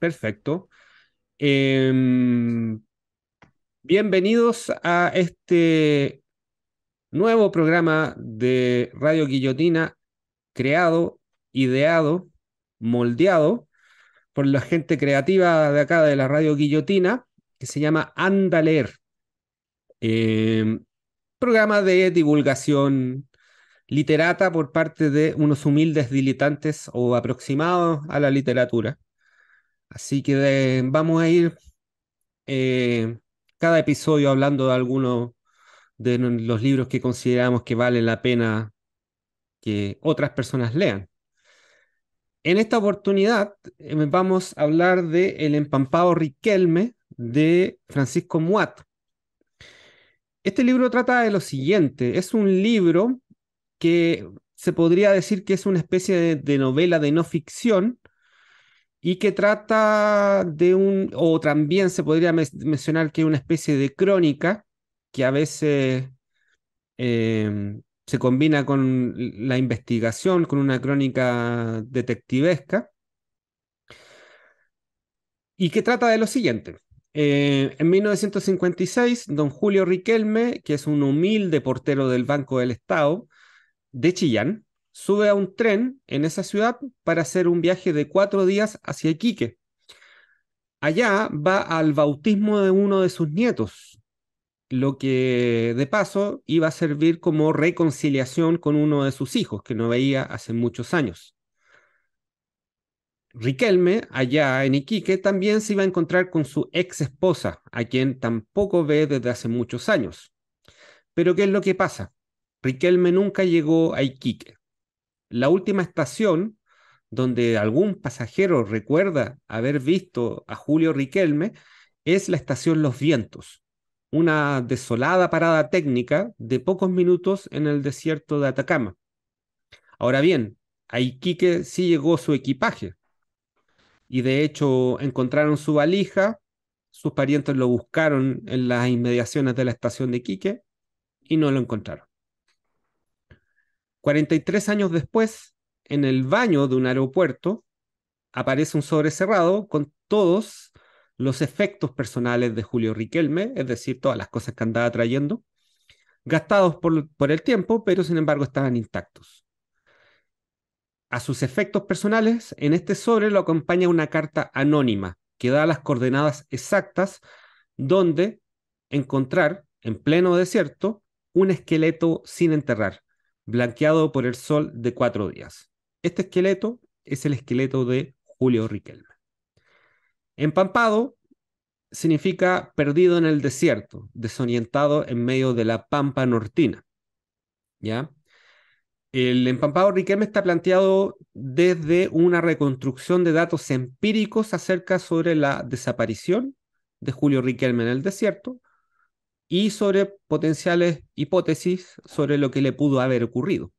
Perfecto. Em, bienvenidos a este nuevo programa de Radio Guillotina, creado, ideado, moldeado por la gente creativa de acá de la Radio Guillotina, que se llama Anda Leer. Em, programa de divulgación literata por parte de unos humildes diletantes o aproximados a la literatura. Así que vamos a ir eh, cada episodio hablando de algunos de los libros que consideramos que vale la pena que otras personas lean. En esta oportunidad eh, vamos a hablar de El empampado Riquelme de Francisco Muat. Este libro trata de lo siguiente, es un libro que se podría decir que es una especie de, novela de no ficción y que trata de un, o también se podría mencionar que es una especie de crónica que a veces em, se combina con la investigación, con una crónica detectivesca, y que trata de lo siguiente. Eh, en 1956, don Julio Riquelme, que es un humilde portero del Banco del Estado, de Chillán sube a un tren en esa ciudad para hacer un viaje de cuatro días hacia Iquique. Allá va al bautismo de uno de sus nietos, lo que de paso iba a servir como reconciliación con uno de sus hijos que no veía hace muchos años. Riquelme, allá en Iquique, también se iba a encontrar con su ex esposa, a quien tampoco ve desde hace muchos años. Pero ¿qué es lo que pasa? Riquelme nunca llegó a Iquique. La última estación donde algún pasajero recuerda haber visto a Julio Riquelme es la estación Los Vientos, una desolada parada técnica de pocos minutos en el desierto de Atacama. Ahora bien, a Iquique sí llegó su equipaje y de hecho encontraron su valija, sus parientes lo buscaron en las inmediaciones de la estación de Iquique y no lo encontraron. 43 años después, en el baño de un aeropuerto, aparece un sobre cerrado con todos los efectos personales de Julio Riquelme, es decir, todas las cosas que andaba trayendo, gastados por, por el tiempo, pero sin embargo estaban intactos. A sus efectos personales, en este sobre lo acompaña una carta anónima que da las coordenadas exactas donde encontrar, en pleno desierto, un esqueleto sin enterrar, blanqueado por el sol de cuatro días. Este esqueleto es el esqueleto de Julio Riquelme. Empampado significa perdido en el desierto, desorientado en medio de la pampa nortina. ¿Ya? El empampado Riquelme está planteado desde una reconstrucción de datos empíricos acerca sobre la desaparición de Julio Riquelme en el desierto, y sobre potenciales hipótesis sobre lo que le pudo haber ocurrido.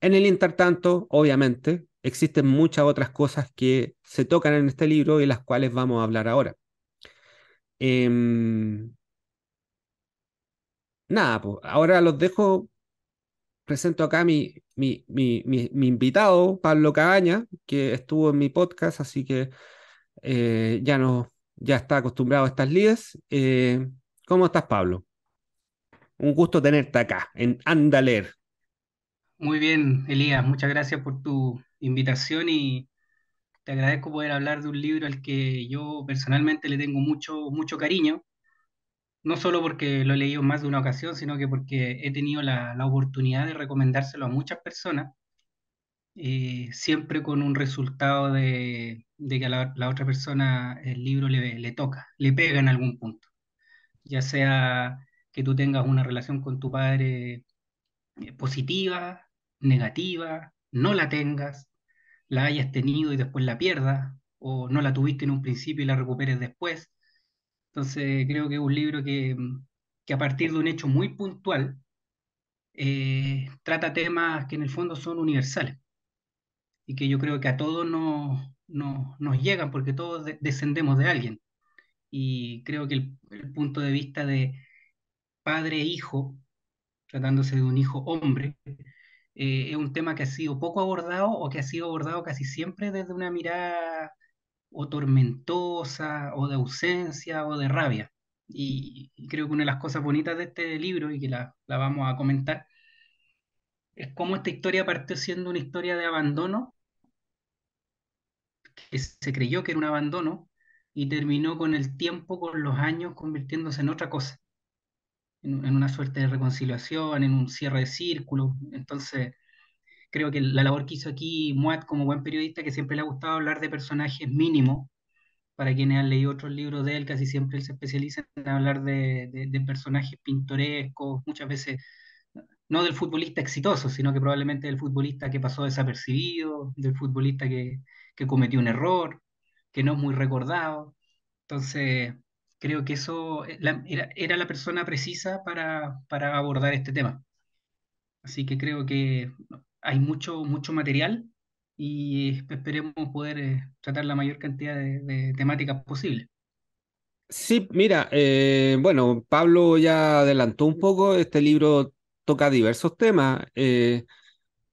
En el intertanto, obviamente, existen muchas otras cosas que se tocan en este libro y las cuales vamos a hablar ahora. Em, nada, pues ahora los dejo. Presento acá mi, mi, mi, mi, invitado, Pablo Cabaña, que estuvo en mi podcast, así que eh, ya, no, ya está acostumbrado a estas lides. Eh, ¿Cómo estás, Pablo? Un gusto tenerte acá, en Andaler. Muy bien, Elías, muchas gracias por tu invitación y te agradezco poder hablar de un libro al que yo personalmente le tengo mucho, mucho cariño, no solo porque lo he leído más de una ocasión, sino que porque he tenido la, oportunidad de recomendárselo a muchas personas, eh, siempre con un resultado de, que a la, otra persona el libro le, le toca, le pega en algún punto ya sea que tú tengas una relación con tu padre eh, positiva, negativa, no la tengas, la hayas tenido y después la pierdas, o no la tuviste en un principio y la recuperes después. Entonces creo que es un libro que, que a partir de un hecho muy puntual eh, trata temas que en el fondo son universales y que yo creo que a todos nos, nos llegan porque todos descendemos de alguien y creo que el, punto de vista de padre-hijo, e tratándose de un hijo hombre, eh, es un tema que ha sido poco abordado o que ha sido abordado casi siempre desde una mirada o tormentosa, o de ausencia, o de rabia. Y, creo que una de las cosas bonitas de este libro, y que la vamos a comentar, es cómo esta historia partió siendo una historia de abandono, que se creyó que era un abandono, y terminó con el tiempo, con los años, convirtiéndose en otra cosa, en, una suerte de reconciliación, en un cierre de círculo. Entonces, creo que la labor que hizo aquí Moat como buen periodista, que siempre le ha gustado hablar de personajes mínimos, para quienes han leído otros libros de él, casi siempre él se especializa en hablar de, personajes pintorescos, muchas veces no del futbolista exitoso, sino que probablemente del futbolista que pasó desapercibido, del futbolista que cometió un error, que no es muy recordado. Entonces, creo que eso eh, era, era la persona precisa para, para abordar este tema. Así que creo que hay mucho, mucho material y esperemos poder eh, tratar la mayor cantidad de, temáticas posible. Sí, mira, eh, bueno, Pablo ya adelantó un poco, este libro toca diversos temas.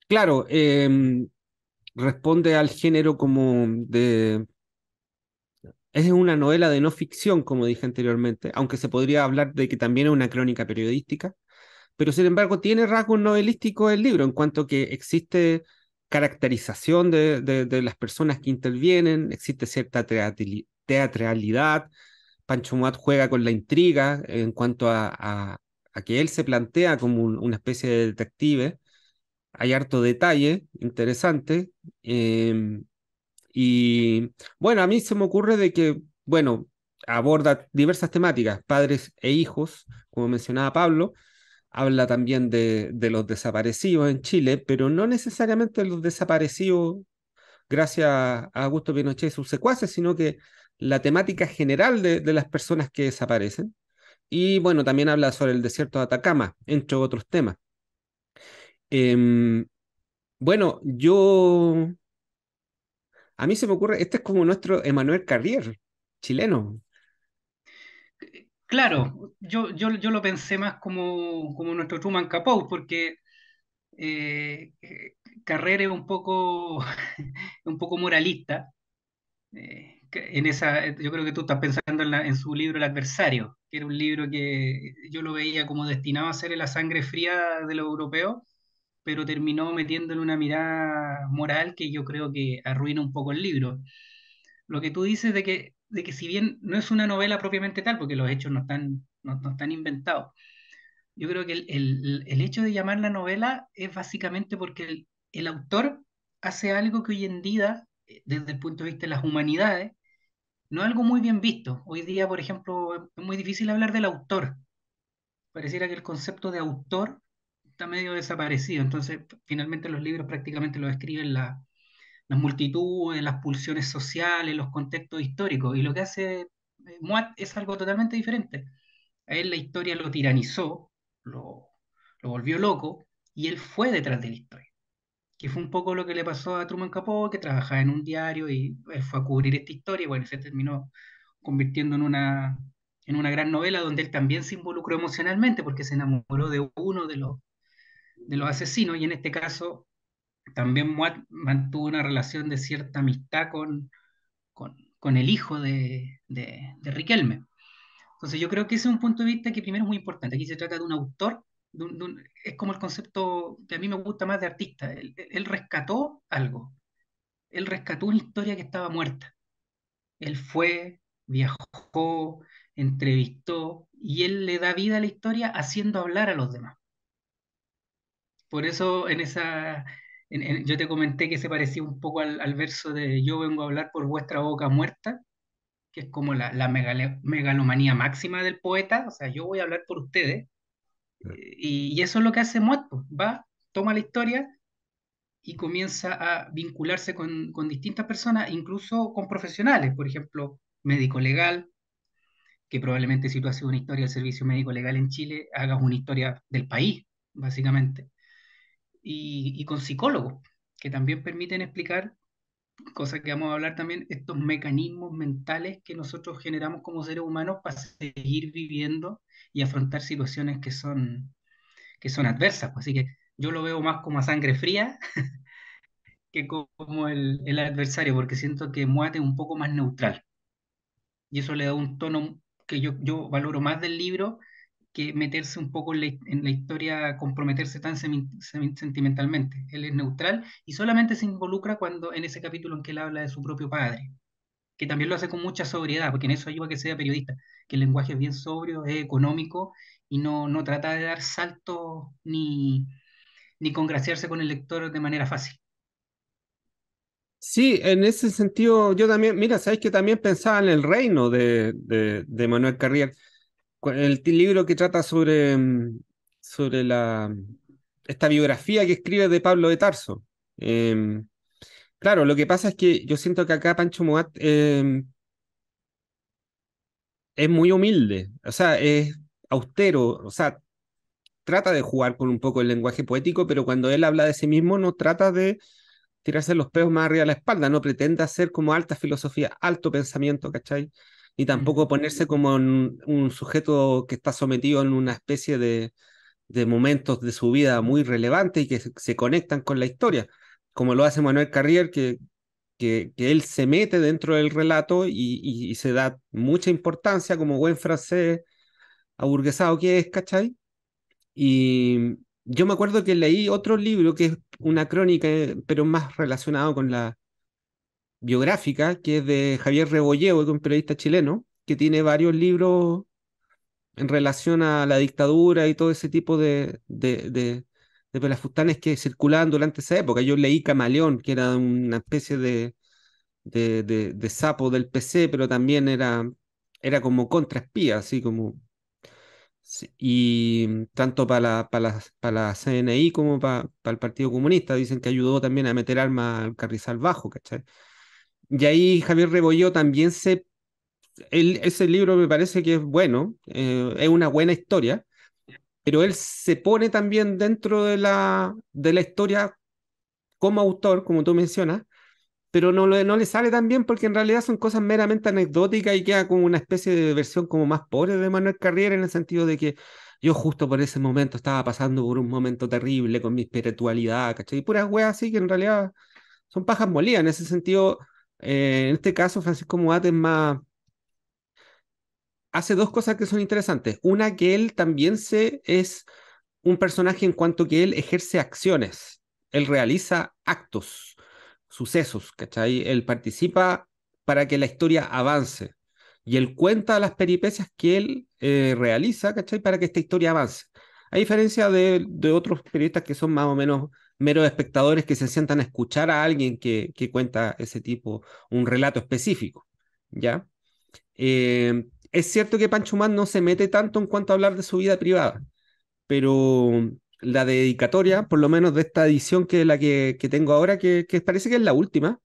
claro, em, responde al género como de... Es una novela de no ficción, como dije anteriormente, aunque se podría hablar de que también es una crónica periodística, pero sin embargo tiene rasgos novelísticos el libro en cuanto que existe caracterización de, las personas que intervienen, existe cierta teatralidad, Pancho Muat juega con la intriga en cuanto a, que él se plantea como un- una especie de detective. Hay harto detalle interesante. em, y bueno, a mí se me ocurre de que, bueno, aborda diversas temáticas, padres e hijos, como mencionaba Pablo. Habla también de, de los desaparecidos en Chile, pero no necesariamente los desaparecidos gracias a Augusto Pinochet y sus secuaces, sino que la temática general de, de las personas que desaparecen. Y bueno, también habla sobre el desierto de Atacama, entre otros temas. Em, bueno, yo, a mí se me ocurre, este es como nuestro Emmanuel Carrier, chileno. Claro, yo, yo, yo lo pensé más como, como nuestro Truman Capote, porque eh, es un poco, un poco moralista. eh, en esa, yo creo que tú estás pensando en, en su libro El adversario, que era un libro que yo lo veía como destinado a ser la sangre fría de los europeos, pero terminó metiéndole una mirada moral que yo creo que arruina un poco el libro. Lo que tú dices de que, de que si bien no es una novela propiamente tal, porque los hechos no están, no, no están inventados, yo creo que el, el- el hecho de llamarla novela es básicamente porque el, el autor hace algo que hoy en día, eh, desde el punto de vista de las humanidades, no es algo muy bien visto. Hoy día, por ejemplo, es muy difícil hablar del autor. Pareciera que el concepto de autor está medio desaparecido. Entonces, finalmente los libros prácticamente lo escriben la- las multitudes, las pulsiones sociales, los contextos históricos. Y lo que hace eh, Moat es algo totalmente diferente. A él la historia lo tiranizó, lo, lo volvió loco, y él fue detrás de la historia. Que fue un poco lo que le pasó a Truman Capote, que trabajaba en un diario y él fue a cubrir esta historia, y bueno, se terminó convirtiendo en una, en una gran novela donde él también se involucró emocionalmente porque se enamoró de uno de los, de los asesinos, y en este caso también Moat mantuvo una relación de cierta amistad con, con, el hijo de, de, Riquelme. Entonces yo creo que ese es un punto de vista que primero es muy importante. Aquí se trata de un autor, es como el concepto que a mí me gusta más de artista. Él, él rescató algo, él rescató una historia que estaba muerta. Él fue, viajó, entrevistó y él le da vida a la historia haciendo hablar a los demás. Por eso en esa, en- en- yo te comenté que se parecía un poco al, al verso de Yo vengo a hablar por vuestra boca muerta, que es como la, la megale- megalomanía máxima del poeta, o sea, yo voy a hablar por ustedes Y, y eso es lo que hace Mott, pues, va, toma la historia y comienza a vincularse con, con distintas personas, incluso con profesionales, por ejemplo, médico legal, que probablemente si tú haces una historia del servicio médico legal en Chile, hagas una historia del país, básicamente, y, con psicólogos, que también permiten explicar, cosas que vamos a hablar también, estos mecanismos mentales que nosotros generamos como seres humanos para seguir viviendo y afrontar situaciones que son que son adversas. pues, así que yo lo veo más como a sangre fría que como el, el adversario, porque siento que Moate es un poco más neutral. Y eso le da un tono que yo, yo valoro más del libro que meterse un poco en la, historia, comprometerse tan sentimentalmente. Él es neutral y solamente se involucra cuando en ese capítulo en que él habla de su propio padre, que también lo hace con mucha sobriedad, porque en eso ayuda a que sea periodista, que el lenguaje es bien sobrio, es económico y no, no trata de dar saltos ni, ni congraciarse con el lector de manera fácil. Sí, en ese sentido, yo también, mira, sabes que también pensaba en el reino de, de, Manuel Carrier, el libro que trata sobre, mm, sobre la, esta biografía que escribe de Pablo de Tarso. Em, claro, lo que pasa es que yo siento que acá Pancho Moat em, es muy humilde, o sea, es austero, o sea, trata de jugar con un poco el lenguaje poético, pero cuando él habla de sí mismo no trata de tirarse los peos más arriba de la espalda, no pretende hacer como alta filosofía, alto pensamiento, ¿cachai? Ni tampoco ponerse como un, un sujeto que está sometido en una especie de, de momentos de su vida muy relevantes y que se, se conectan con la historia, como lo hace Manuel Carrier, que, que, que él se mete dentro del relato y, y- y se da mucha importancia como buen francés aburguesado que es, ¿cachai? Y yo me acuerdo que leí otro libro que es una crónica, eh, pero más relacionado con la biográfica, que es de Javier Rebolledo, que es un periodista chileno, que tiene varios libros en relación a la dictadura y todo ese tipo de, de, de, de pelafustanes que circulaban durante esa época. Yo leí Camaleón, que era una especie de, de, de, sapo del PC, pero también era, era como contraespía, así como y tanto para la, para la, para la CNI como para, para el Partido Comunista dicen que ayudó también a meter armas al Carrizal Bajo, ¿cachai? Y ahí Javier Rebolló también se... ese libro me parece que es bueno, eh, es una buena historia, pero él se pone también dentro de la, de la historia como autor, como tú mencionas, pero no, no le sale tan bien porque en realidad son cosas meramente anecdóticas y queda como una especie de versión como más pobre de Manuel Carriera en el sentido de que yo justo por ese momento estaba pasando por un momento terrible con mi espiritualidad, ¿cachai? Y puras weas así que en realidad son pajas molidas. En ese sentido, eh, en este caso, Francisco Muate es más, hace dos cosas que son interesantes. Una, que él también se es un personaje en cuanto que él ejerce acciones, él realiza actos, sucesos, ¿cachai? Él participa para que la historia avance y él cuenta las peripecias que él eh, realiza, ¿cachai? Para que esta historia avance. A diferencia de, de otros periodistas que son más o menos meros espectadores que se sientan a escuchar a alguien que, que cuenta ese tipo, un relato específico, ¿ya? Eh, es cierto que Pancho Man no se mete tanto en cuanto a hablar de su vida privada, pero la dedicatoria, por lo menos de esta edición que es la que, que tengo ahora, que, que parece que es la última.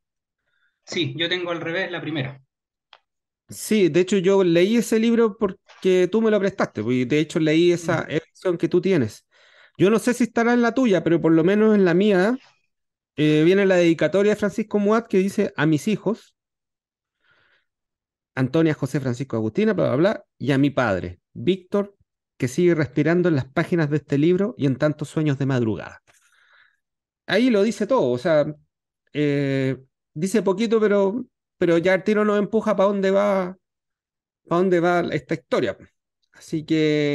Sí, yo tengo al revés la primera. Sí, de hecho yo leí ese libro porque tú me lo prestaste, pues, y de hecho leí esa Mm. edición que tú tienes. Yo no sé si estará en la tuya, pero por lo menos en la mía eh, viene la dedicatoria de Francisco Muat que dice a mis hijos, Antonia, José, Francisco, Agustina, bla, bla, bla, y a mi padre, Víctor, que sigue respirando en las páginas de este libro y en tantos sueños de madrugada. Ahí lo dice todo, o sea, eh, dice poquito, pero, pero ya el tiro nos empuja para dónde va, para dónde va esta historia.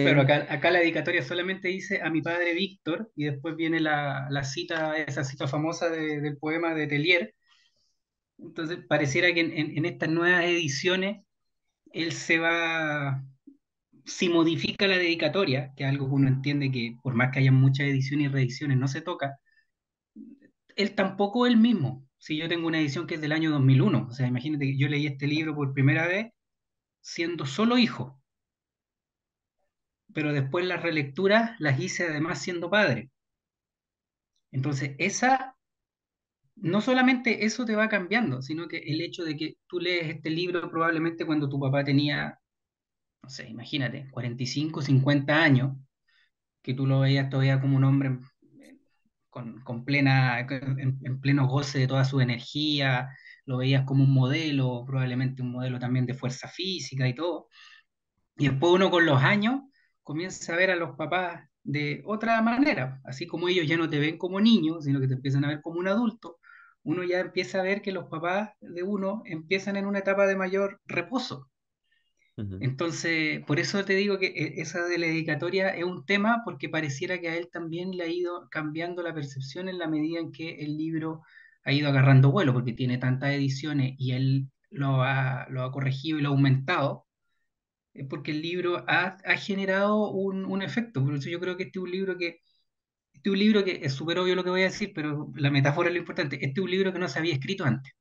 Así que, acá, acá la dedicatoria solamente dice a mi padre Víctor y después viene la, la cita, esa cita famosa de- del poema de Tellier. Entonces, pareciera que en, en- en estas nuevas ediciones él se va, si modifica la dedicatoria, que es algo que uno entiende que por más que haya muchas ediciones y reediciones no se toca, él tampoco él mismo. Si yo tengo una edición que es del año 2001, o sea, imagínate que yo leí este libro por primera vez siendo solo hijo, pero después las relecturas las hice además siendo padre. Entonces, esa, no solamente eso te va cambiando, sino que el hecho de que tú lees este libro probablemente cuando tu papá tenía, no sé, imagínate, 45, 50 años, que tú lo veías todavía como un hombre con, con plena, en, en pleno goce de toda su energía, lo veías como un modelo, probablemente un modelo también de fuerza física y todo. Y después uno con los años comienza a ver a los papás de otra manera, así como ellos ya no te ven como niño, sino que te empiezan a ver como un adulto. uno ya empieza a ver que los papás de uno empiezan en una etapa de mayor reposo. Entonces, por eso te digo que eh, esa de la dedicatoria es un tema porque pareciera que a él también le ha ido cambiando la percepción en la medida en que el libro ha ido agarrando vuelo, porque tiene tantas ediciones y él lo ha, lo ha corregido y lo ha aumentado, porque el libro ha, ha generado un, un, efecto. Por eso yo creo que este es un libro que, este es un libro que es súper obvio lo que voy a decir, pero la metáfora es lo importante. Este es un libro que no se había escrito antes.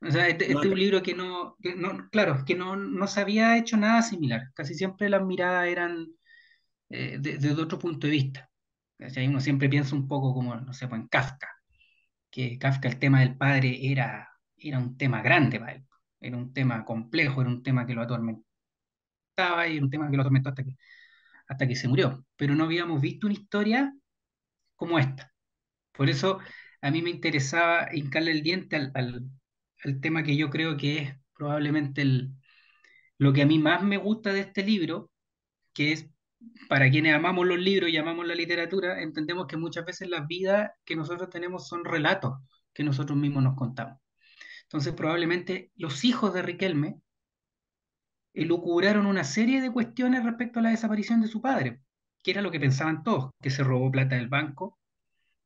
O sea, este, este, es un libro que no, que no claro, que no, no, se había hecho nada similar. Casi siempre las miradas eran eh, desde otro punto de vista. O uno siempre piensa un poco como, no sé, pues en Kafka, que Kafka el tema del padre era, era un tema grande para él, era un tema complejo, era un tema que lo atormentaba y un tema que lo atormentó hasta que, hasta que se murió. Pero no habíamos visto una historia como esta. Por eso a mí me interesaba hincarle el diente al, el tema que yo creo que es probablemente el, lo que a mí más me gusta de este libro, que es para quienes amamos los libros y amamos la literatura, entendemos que muchas veces las vidas que nosotros tenemos son relatos que nosotros mismos nos contamos. Entonces probablemente los hijos de Riquelme elucubraron una serie de cuestiones respecto a la desaparición de su padre, que era lo que pensaban todos, que se robó plata del banco,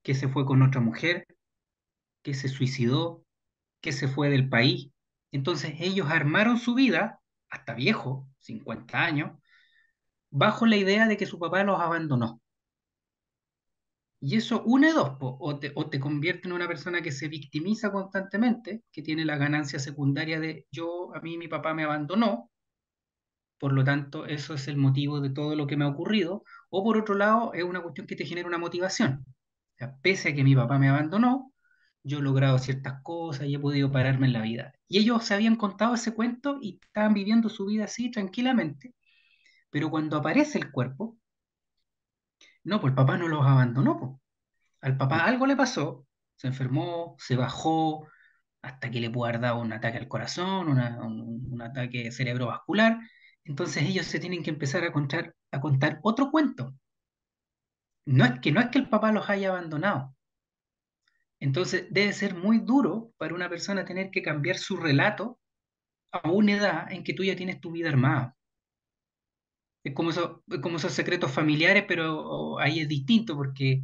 que se fue con otra mujer, que se suicidó, que se fue del país. Entonces ellos armaron su vida, hasta viejo, 50 años, bajo la idea de que su papá los abandonó. Y eso une dos, o, te, o te convierte en una persona que se victimiza constantemente, que tiene la ganancia secundaria de yo, a mí mi papá me abandonó, por lo tanto eso es el motivo de todo lo que me ha ocurrido, o por otro lado es una cuestión que te genera una motivación. O sea, pese a que mi papá me abandonó, yo he logrado ciertas cosas y he podido pararme en la vida. Y ellos se habían contado ese cuento y estaban viviendo su vida así tranquilamente. Pero cuando aparece el cuerpo, no, pues el papá no los abandonó. Pues. Al papá algo le pasó, se enfermó, se bajó, hasta que le pudo haber dado un ataque al corazón, un, un, ataque cerebrovascular. Entonces ellos se tienen que empezar a contar, a contar otro cuento. No es, que, no es que el papá los haya abandonado, entonces, debe ser muy duro para una persona tener que cambiar su relato a una edad en que tú ya tienes tu vida armada. Es como, eso, como esos secretos familiares, pero ahí es distinto porque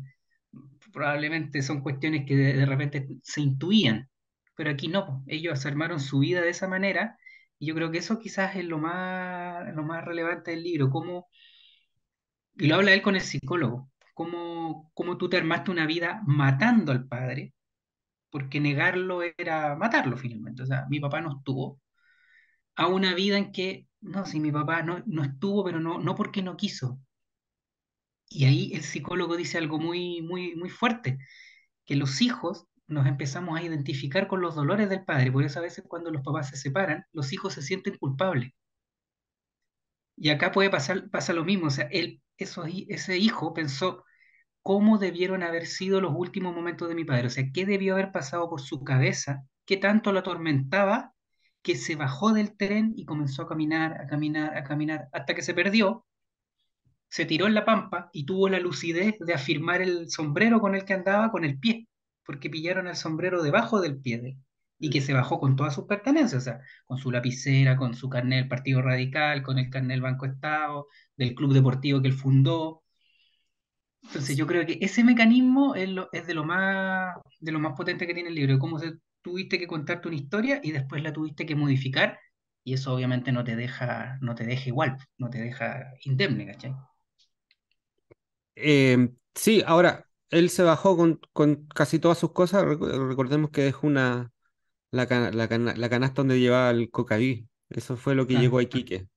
probablemente son cuestiones que de, repente se intuían, pero aquí no, ellos armaron su vida de esa manera y yo creo que eso quizás es lo más, lo más relevante del libro, cómo, y lo habla él con el psicólogo, cómo, cómo tú te armaste una vida matando al padre, porque negarlo era matarlo finalmente. O sea, mi papá no estuvo a una vida en que, no, si mi papá no, no estuvo, pero no, no porque no quiso. Y ahí el psicólogo dice algo muy, muy, muy fuerte, que los hijos nos empezamos a identificar con los dolores del padre, por eso a veces cuando los papás se separan, los hijos se sienten culpables. Y acá puede pasar pasa lo mismo, o sea, él, eso, ese hijo pensó, cómo debieron haber sido los últimos momentos de mi padre, o sea, qué debió haber pasado por su cabeza, qué tanto lo atormentaba, que se bajó del tren y comenzó a caminar, a caminar, a caminar, hasta que se perdió, se tiró en la pampa y tuvo la lucidez de afirmar el sombrero con el que andaba con el pie, porque pillaron el sombrero debajo del pie de él, y que se bajó con todas sus pertenencias, o sea, con su lapicera, con su carnet del Partido Radical, con el carnet del Banco Estado, del club deportivo que él fundó, entonces yo creo que ese mecanismo es, lo, es de, lo más, de lo más potente que tiene el libro, cómo se, tuviste que contarte una historia y después la tuviste que modificar y eso obviamente no te deja, no te deja igual, no te deja indemne, ¿cachai? Eh, sí, ahora, él se bajó con, con, casi todas sus cosas, recordemos que es una, la, la, la canasta donde llevaba el cocaí, eso fue lo que ah. llegó a Iquique,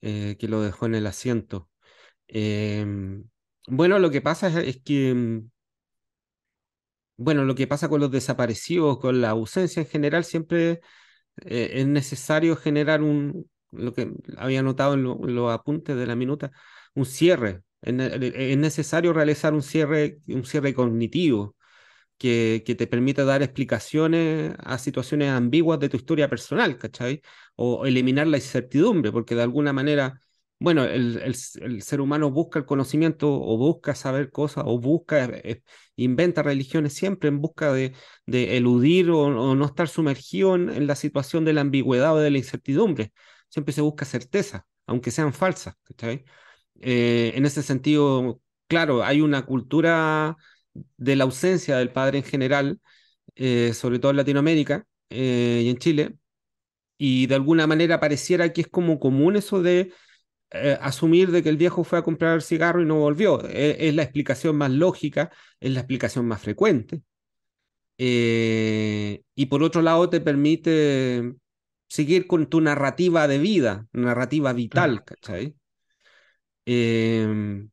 eh, que lo dejó en el asiento. Eh, bueno, lo que pasa es, que, mm, bueno, lo que pasa con los desaparecidos, con la ausencia en general, siempre eh, es necesario generar un, lo que había notado en, los apuntes de la minuta, un cierre. Es, necesario realizar un cierre, un cierre cognitivo que, que te permita dar explicaciones a situaciones ambiguas de tu historia personal, ¿cachai? O eliminar la incertidumbre, porque de alguna manera bueno, el, el, el, ser humano busca el conocimiento o busca saber cosas o busca, eh, inventa religiones siempre en busca de, de eludir o, o, no estar sumergido en, en, la situación de la ambigüedad o de la incertidumbre. Siempre se busca certeza, aunque sean falsas. Eh, en ese sentido, claro, hay una cultura de la ausencia del padre en general, eh, sobre todo en Latinoamérica eh, y en Chile, y de alguna manera pareciera que es como común eso de eh, asumir de que el viejo fue a comprar el cigarro y no volvió. Es, es la explicación más lógica, es la explicación más frecuente. Eh, y por otro lado te permite seguir con tu narrativa de vida, narrativa vital. ¿cachai? Eh,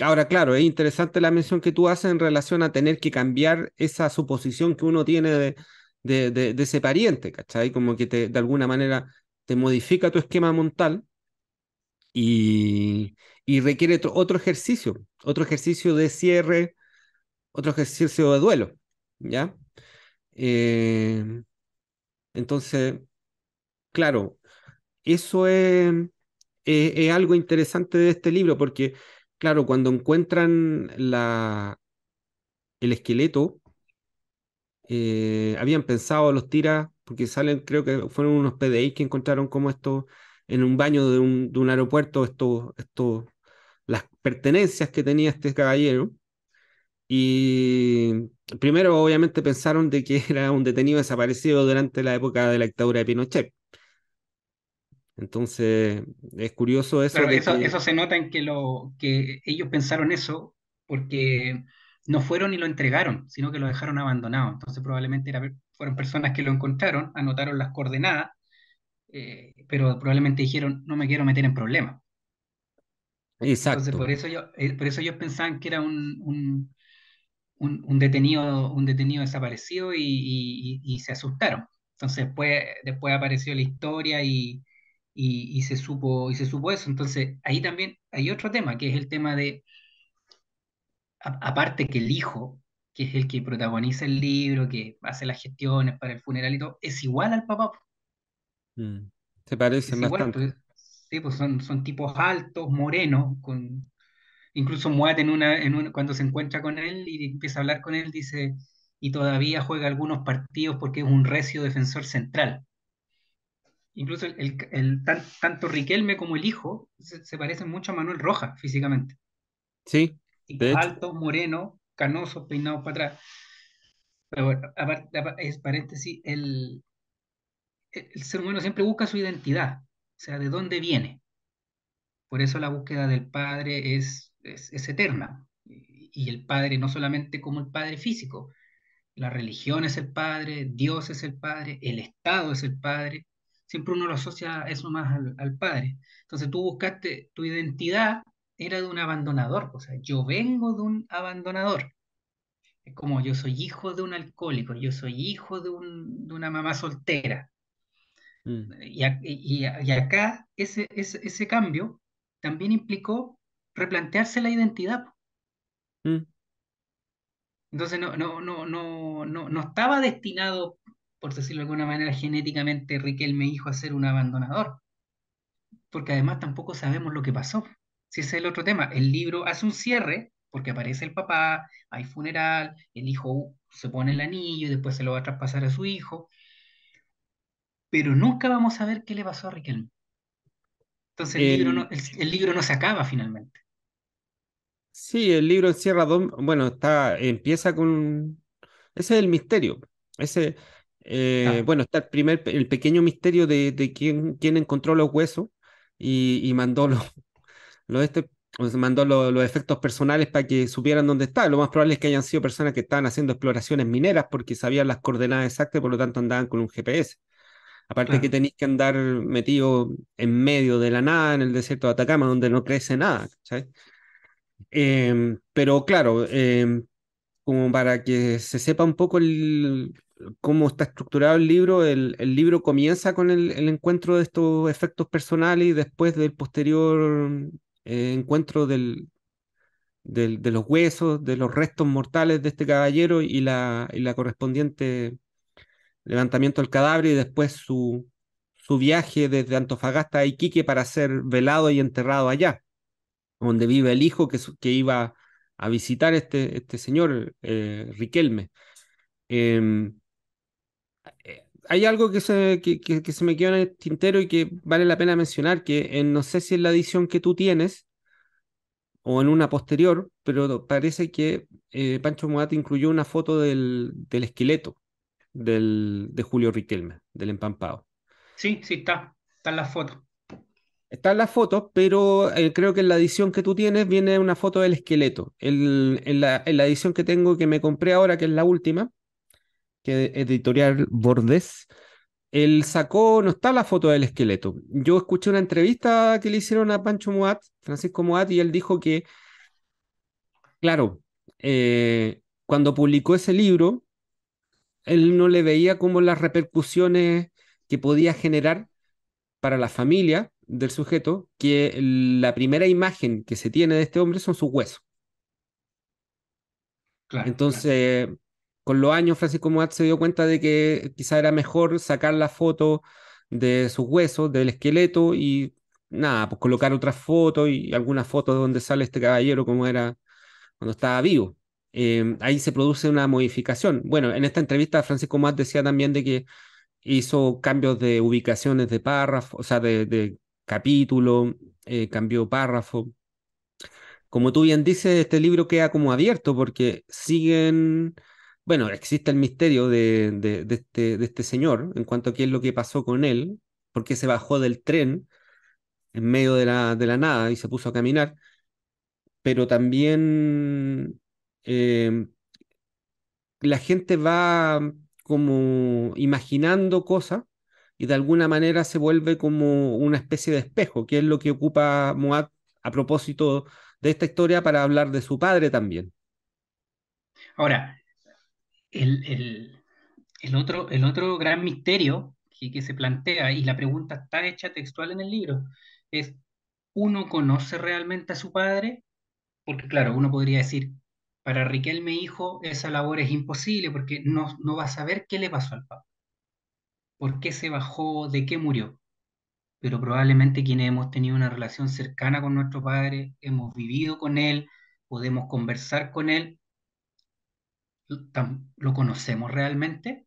ahora, claro, es interesante la mención que tú haces en relación a tener que cambiar esa suposición que uno tiene de, de, de, de ese pariente, ¿cachai? Como que te, de alguna manera te modifica tu esquema mental y, requiere otro ejercicio, otro ejercicio de cierre, otro ejercicio de duelo, ¿ya? Eh, entonces, claro, eso es, algo interesante de este libro, porque, claro, cuando encuentran la, el esqueleto, eh, habían pensado los tiras, porque salen, creo que fueron unos PDI que encontraron como esto en un baño de un, de un aeropuerto esto, esto, las pertenencias que tenía este caballero. Y primero, obviamente, pensaron de que era un detenido desaparecido durante la época de la dictadura de Pinochet. Entonces, es curioso eso. Claro, eso, que... eso, se nota en que, lo, que ellos pensaron eso porque no fueron y lo entregaron, sino que lo dejaron abandonado. Entonces, probablemente era, fueron personas que lo encontraron, anotaron las coordenadas eh, pero probablemente dijeron, no me quiero meter en problemas. Exacto. Entonces, por eso, yo, eh, por eso ellos pensaban que era un, un, un, un detenido, un detenido desaparecido y, y, y, se asustaron. Entonces, después, después apareció la historia y, y, se supo, y se supo eso. Entonces, ahí también hay otro tema, que es el tema de, a, aparte que el hijo, que es el que protagoniza el libro, que hace las gestiones para el funeral y todo, es igual al papá. Mm. Se parecen es bastante. Pues, sí, pues son, son tipos altos, morenos, con... incluso Muat en una, en una, cuando se encuentra con él y empieza a hablar con él, dice, y todavía juega algunos partidos porque es un recio defensor central. Incluso el, el, el tan, tanto Riquelme como el hijo se, se, parecen mucho a Manuel Rojas físicamente. Sí. Altos, morenos, canosos, peinados para atrás. Pero bueno, aparte, es paréntesis, el, el ser humano siempre busca su identidad, o sea, de dónde viene. Por eso la búsqueda del padre es, es, eterna. Y el padre no solamente como el padre físico, la religión es el padre, Dios es el padre, el Estado es el padre. Siempre uno lo asocia eso más al, al padre. Entonces tú buscaste, tu identidad era de un abandonador, o sea, yo vengo de un abandonador. Es como yo soy hijo de un alcohólico, yo soy hijo de, un, de una mamá soltera. Mm. Y, y, y, acá ese, ese, ese, cambio también implicó replantearse la identidad. Mm. Entonces no, no, no, no, no, no estaba destinado, por decirlo de alguna manera, genéticamente Riquelme hijo a ser un abandonador. Porque además tampoco sabemos lo que pasó. Si ese es el otro tema, el libro hace un cierre porque aparece el papá, hay funeral, el hijo se pone el anillo y después se lo va a traspasar a su hijo, pero nunca vamos a ver qué le pasó a Riquelme. Entonces el, el, libro, no, el, el libro no se acaba finalmente. Sí, el libro encierra dos, bueno, está, empieza con, ese es el misterio, ese, eh, ah. bueno, está el primer, el pequeño misterio de, de quién, quién encontró los huesos y, y mandó los, los este, mandó los, los, efectos personales para que supieran dónde está. Lo más probable es que hayan sido personas que estaban haciendo exploraciones mineras porque sabían las coordenadas exactas y por lo tanto andaban con un GPS. Aparte claro. que tenéis que andar metido en medio de la nada en el desierto de Atacama, donde no crece nada. ¿sabes? Eh, pero claro, eh, como para que se sepa un poco el, cómo está estructurado el libro, el, el libro comienza con el, el, encuentro de estos efectos personales y después del posterior eh, encuentro del, del, de los huesos, de los restos mortales de este caballero y la, y la correspondiente levantamiento del cadáver y después su, su viaje desde Antofagasta a Iquique para ser velado y enterrado allá, donde vive el hijo que, que iba a visitar este, este señor, eh, Riquelme. Em, eh, hay algo que se, que, se me quedó en el tintero y que vale la pena mencionar, que en, no sé si en la edición que tú tienes o en una posterior, pero parece que eh, Pancho Muat incluyó una foto del, del esqueleto del, de Julio Riquelme, del empampado. Sí, sí, está, está en las fotos. Están las fotos, pero eh, creo que en la edición que tú tienes viene una foto del esqueleto. El, en, la, en, la, edición que tengo, que me compré ahora, que es la última, que editorial Bordes, él sacó, no está la foto del esqueleto. Yo escuché una entrevista que le hicieron a Pancho Moat, Francisco Moat, y él dijo que, claro, eh, cuando publicó ese libro, él no le veía como las repercusiones que podía generar para la familia del sujeto, que la primera imagen que se tiene de este hombre son sus huesos. Claro, Entonces, claro. con los años, Francisco Moat se dio cuenta de que quizá era mejor sacar la foto de sus huesos, del esqueleto, y nada, pues colocar otras fotos y algunas fotos donde sale este caballero como era cuando estaba vivo. Eh, ahí se produce una modificación. Bueno, en esta entrevista Francisco Moat decía también de que hizo cambios de ubicaciones de párrafo, o sea, de, capítulo, eh, cambió párrafo. Como tú bien dices, este libro queda como abierto porque siguen, bueno, existe el misterio este, de este señor en cuanto a qué es lo que pasó con él, porque se bajó del tren en medio de la, de la nada y se puso a caminar, pero también eh, la gente va como imaginando cosas y de alguna manera se vuelve como una especie de espejo, que es lo que ocupa Moat a propósito de esta historia para hablar de su padre también. Ahora, el, el, otro, el otro gran misterio que, se plantea, y la pregunta está hecha textual en el libro, es, ¿uno conoce realmente a su padre? Porque claro, uno podría decir, para Riquelme hijo, esa labor es imposible porque no, no va a saber qué le pasó al papá por qué se bajó, de qué murió. Pero probablemente quienes hemos tenido una relación cercana con nuestro padre, hemos vivido con él, podemos conversar con él, ¿lo conocemos realmente?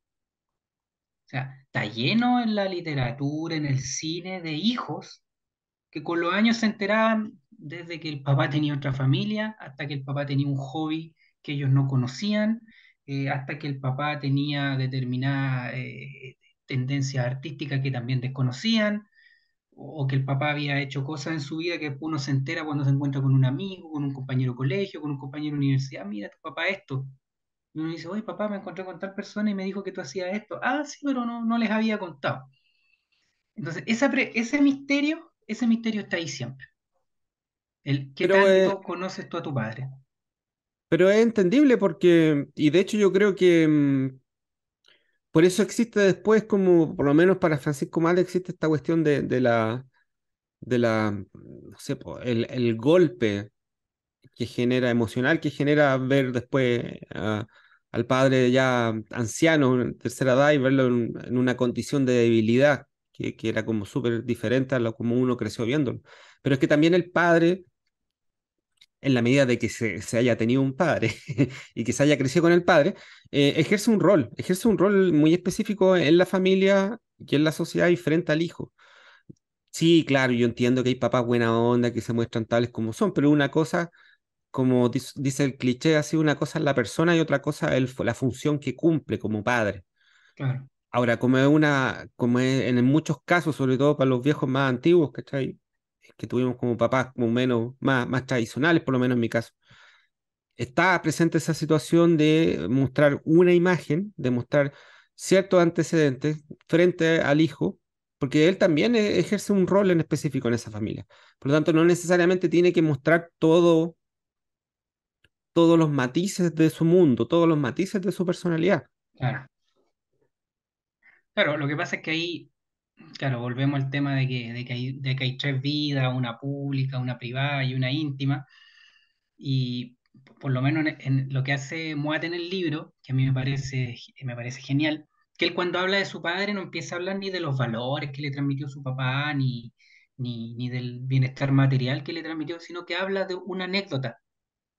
O sea, está lleno en la literatura, en el cine, de hijos que con los años se enteraban desde que el papá tenía otra familia, hasta que el papá tenía un hobby que ellos no conocían, eh, hasta que el papá tenía determinada eh, tendencias artísticas que también desconocían, o que el papá había hecho cosas en su vida que uno se entera cuando se encuentra con un amigo, con un compañero de colegio, con un compañero de universidad, mira, tu papá esto. Y uno dice, oye, papá, me encontré con tal persona y me dijo que tú hacías esto. Ah, sí, pero no, no les había contado. Entonces, ese misterio, ese misterio está ahí siempre. El, ¿Qué pero, tanto conoces tú a tu padre? Pero es entendible porque, y de hecho yo creo que mm, por eso existe después, como por lo menos para Francisco Mal, existe esta cuestión de, de la, de la, no sé, el, el, golpe que genera, emocional, que genera ver después al padre ya anciano, en tercera edad, y verlo en, en una condición de debilidad, que, que era como súper diferente a lo como uno creció viéndolo. Pero es que también el padre en la medida de que se, se haya tenido un padre y que se haya crecido con el padre, eh, ejerce un rol, ejerce un rol muy específico en la familia y en la sociedad y frente al hijo. Sí, claro, yo entiendo que hay papás buena onda que se muestran tales como son, pero una cosa, como dice el cliché, así una cosa es la persona y otra cosa es la función que cumple como padre. Claro. Ahora, como es una, como es en muchos casos, sobre todo para los viejos más antiguos, ¿cachai? Que tuvimos como papás como menos, más, más tradicionales, por lo menos en mi caso, está presente esa situación de mostrar una imagen, de mostrar ciertos antecedentes frente al hijo, porque él también e, ejerce un rol en específico en esa familia. Por lo tanto, no necesariamente tiene que mostrar todo, todos los matices de su mundo, todos los matices de su personalidad. Claro. Claro, lo que pasa es que ahí Claro, volvemos al tema de que, de que, hay, de que hay tres vidas, una pública, una privada y una íntima. Y por lo menos en, lo que hace Moat en el libro, que a mí me parece, me parece genial, que él cuando habla de su padre no empieza a hablar ni de los valores que le transmitió su papá, ni, ni, ni del bienestar material que le transmitió, sino que habla de una anécdota.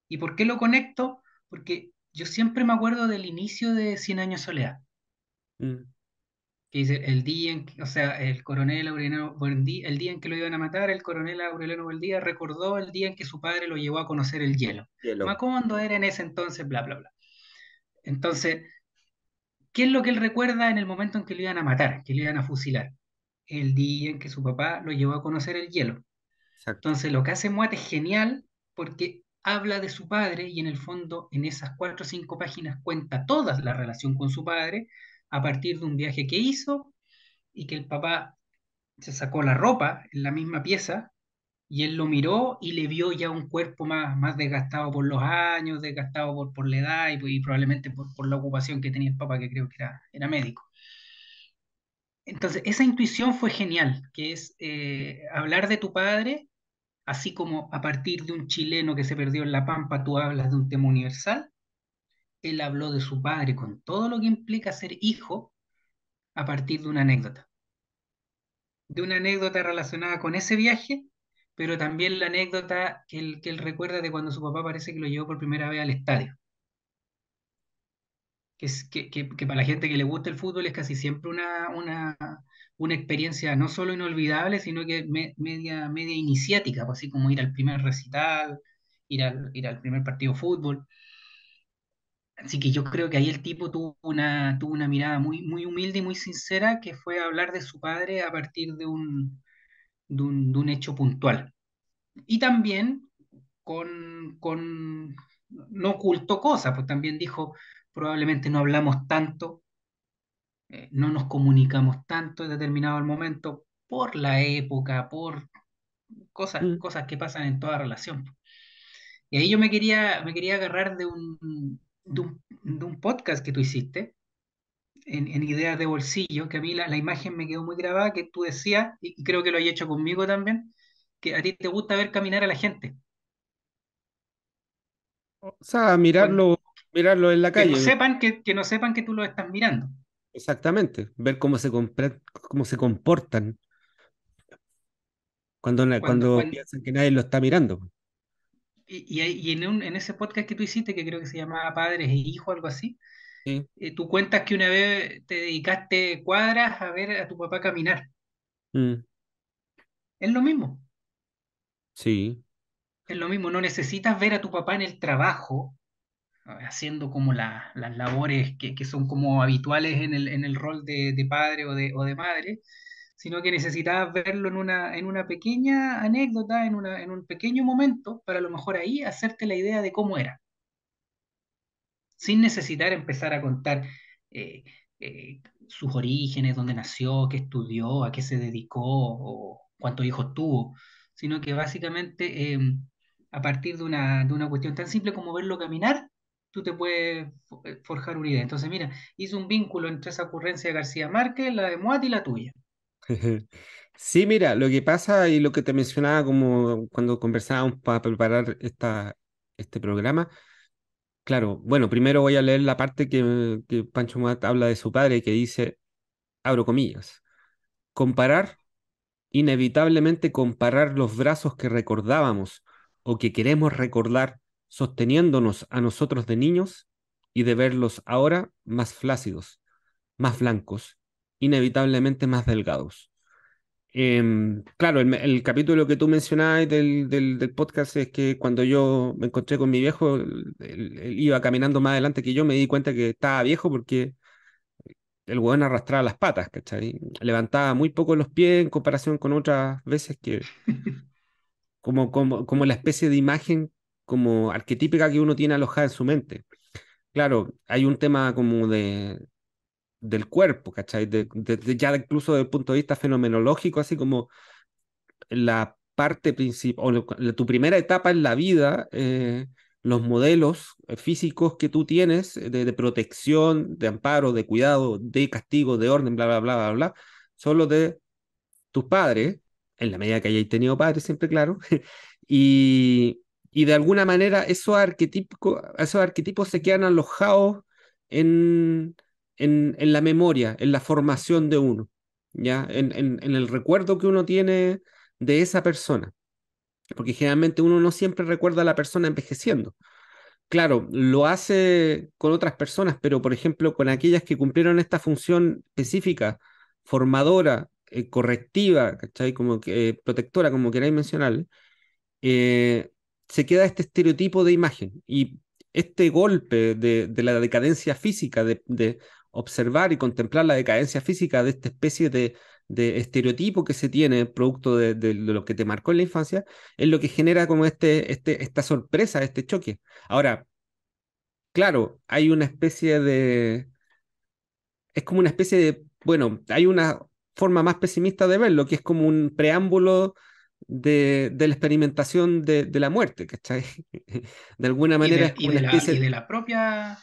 ¿Y por qué lo conecto? Porque yo siempre me acuerdo del inicio de Cien Años Soledad. Mm, que dice el día en que, o sea, el coronel Aureliano Buendía, el día en que lo iban a matar, el coronel Aureliano Buendía recordó el día en que su padre lo llevó a conocer el hielo. hielo. Macondo era en ese entonces, bla, bla, bla. Entonces, ¿qué es lo que él recuerda en el momento en que lo iban a matar, que lo iban a fusilar? El día en que su papá lo llevó a conocer el hielo. Exacto. Entonces, lo que hace Muate es genial porque habla de su padre y en el fondo, en esas cuatro o cinco páginas, cuenta toda la relación con su padre a partir de un viaje que hizo y que el papá se sacó la ropa en la misma pieza y él lo miró y le vio ya un cuerpo más, más desgastado por los años, desgastado por, por la edad y, y probablemente por, por, la ocupación que tenía el papá, que creo que era, era médico. Entonces, esa intuición fue genial, que es eh, hablar de tu padre, así como a partir de un chileno que se perdió en la pampa, tú hablas de un tema universal. Él habló de su padre con todo lo que implica ser hijo a partir de una anécdota. De una anécdota relacionada con ese viaje, pero también la anécdota que él, recuerda de cuando su papá parece que lo llevó por primera vez al estadio. Que, para la gente que le gusta el fútbol es casi siempre una, una, una experiencia no solo inolvidable, sino que me, media, media iniciática, pues así como ir al primer recital, ir al, ir al primer partido de fútbol. Así que yo creo que ahí el tipo tuvo una, tuvo una mirada muy, muy humilde y muy sincera, que fue hablar de su padre a partir de un, de un, de un hecho puntual. Y también con, con, no ocultó cosas, pues también dijo, probablemente no hablamos tanto, eh, no nos comunicamos tanto en determinado momento por la época, por cosas, mm. cosas que pasan en toda relación. Y ahí yo me quería, me quería agarrar de un, de un, de un podcast que tú hiciste, en, en, Ideas de Bolsillo, que a mí la, la, imagen me quedó muy grabada, que tú decías, y creo que lo hay hecho conmigo también, que a ti te gusta ver caminar a la gente. O sea, mirarlo, mirarlo en la calle. Que no, sepan que, que no sepan que tú lo estás mirando. Exactamente, ver cómo se, cómo se comportan cuando, cuando, cuando, cuando, piensan que nadie lo está mirando. Y, y, en, un, en, ese podcast que tú hiciste, que creo que se llamaba Padres e Hijos, algo así, sí. eh, tú cuentas que una vez te dedicaste cuadras a ver a tu papá caminar. Mm. Es lo mismo. Sí. Es lo mismo, no necesitas ver a tu papá en el trabajo haciendo como la, las labores que, que, son como habituales en el, en el rol de, de padre o de, o de, madre, sino que necesitabas verlo en una, en una pequeña anécdota, en, una, en un pequeño momento, para a lo mejor ahí hacerte la idea de cómo era, sin necesitar empezar a contar eh, eh, sus orígenes, dónde nació, qué estudió, a qué se dedicó o cuántos hijos tuvo, sino que básicamente... Eh, a partir de una, de una cuestión tan simple como verlo caminar, tú te puedes forjar una idea. Entonces, mira, hizo un vínculo entre esa ocurrencia de García Márquez, la de Moat y la tuya. Sí, mira, lo que pasa y lo que te mencionaba como cuando conversábamos para preparar esta, este programa, claro, bueno, primero voy a leer la parte que, Pancho Moat habla de su padre, que dice, abro comillas, comparar, inevitablemente comparar los brazos que recordábamos o que queremos recordar sosteniéndonos a nosotros de niños y de verlos ahora más flácidos, más blancos, inevitablemente más delgados. Eh, claro, el, el, capítulo que tú mencionabas del, del, del, podcast es que cuando yo me encontré con mi viejo, él, él iba caminando más adelante que yo, me di cuenta que estaba viejo porque el hueón arrastraba las patas, ¿cachai? Levantaba muy poco los pies en comparación con otras veces que, como, como, como la especie de imagen como arquetípica que uno tiene alojada en su mente. Claro, hay un tema como de del cuerpo, ¿cachai? De, de, de, ya incluso desde el punto de vista fenomenológico, así como la parte principal, o tu primera etapa en la vida, eh, los modelos físicos que tú tienes de, de, protección, de amparo, de cuidado, de castigo, de orden, bla, bla, bla, bla, bla, son los de tus padres, en la medida que hayáis tenido padres, siempre claro, y, y de alguna manera esos arquetipos, esos arquetipos se quedan alojados en, en, en la memoria, en la formación de uno, ¿ya? En, en, en el recuerdo que uno tiene de esa persona. Porque generalmente uno no siempre recuerda a la persona envejeciendo. Claro, lo hace con otras personas, pero por ejemplo, con aquellas que cumplieron esta función específica, formadora, eh, correctiva, ¿cachai? Como que eh, protectora, como queráis mencionarle, eh, se queda este estereotipo de imagen. Y este golpe de, de la decadencia física, de, de, observar y contemplar la decadencia física de esta especie de, de estereotipo que se tiene producto de, de, lo que te marcó en la infancia, es lo que genera como este, este, esta sorpresa, este choque. Ahora, claro, hay una especie de... Es como una especie de... Bueno, hay una forma más pesimista de verlo, que es como un preámbulo de, de la experimentación de, de, la muerte, ¿cachai? De alguna manera y de, y de la, especie... y de la propia...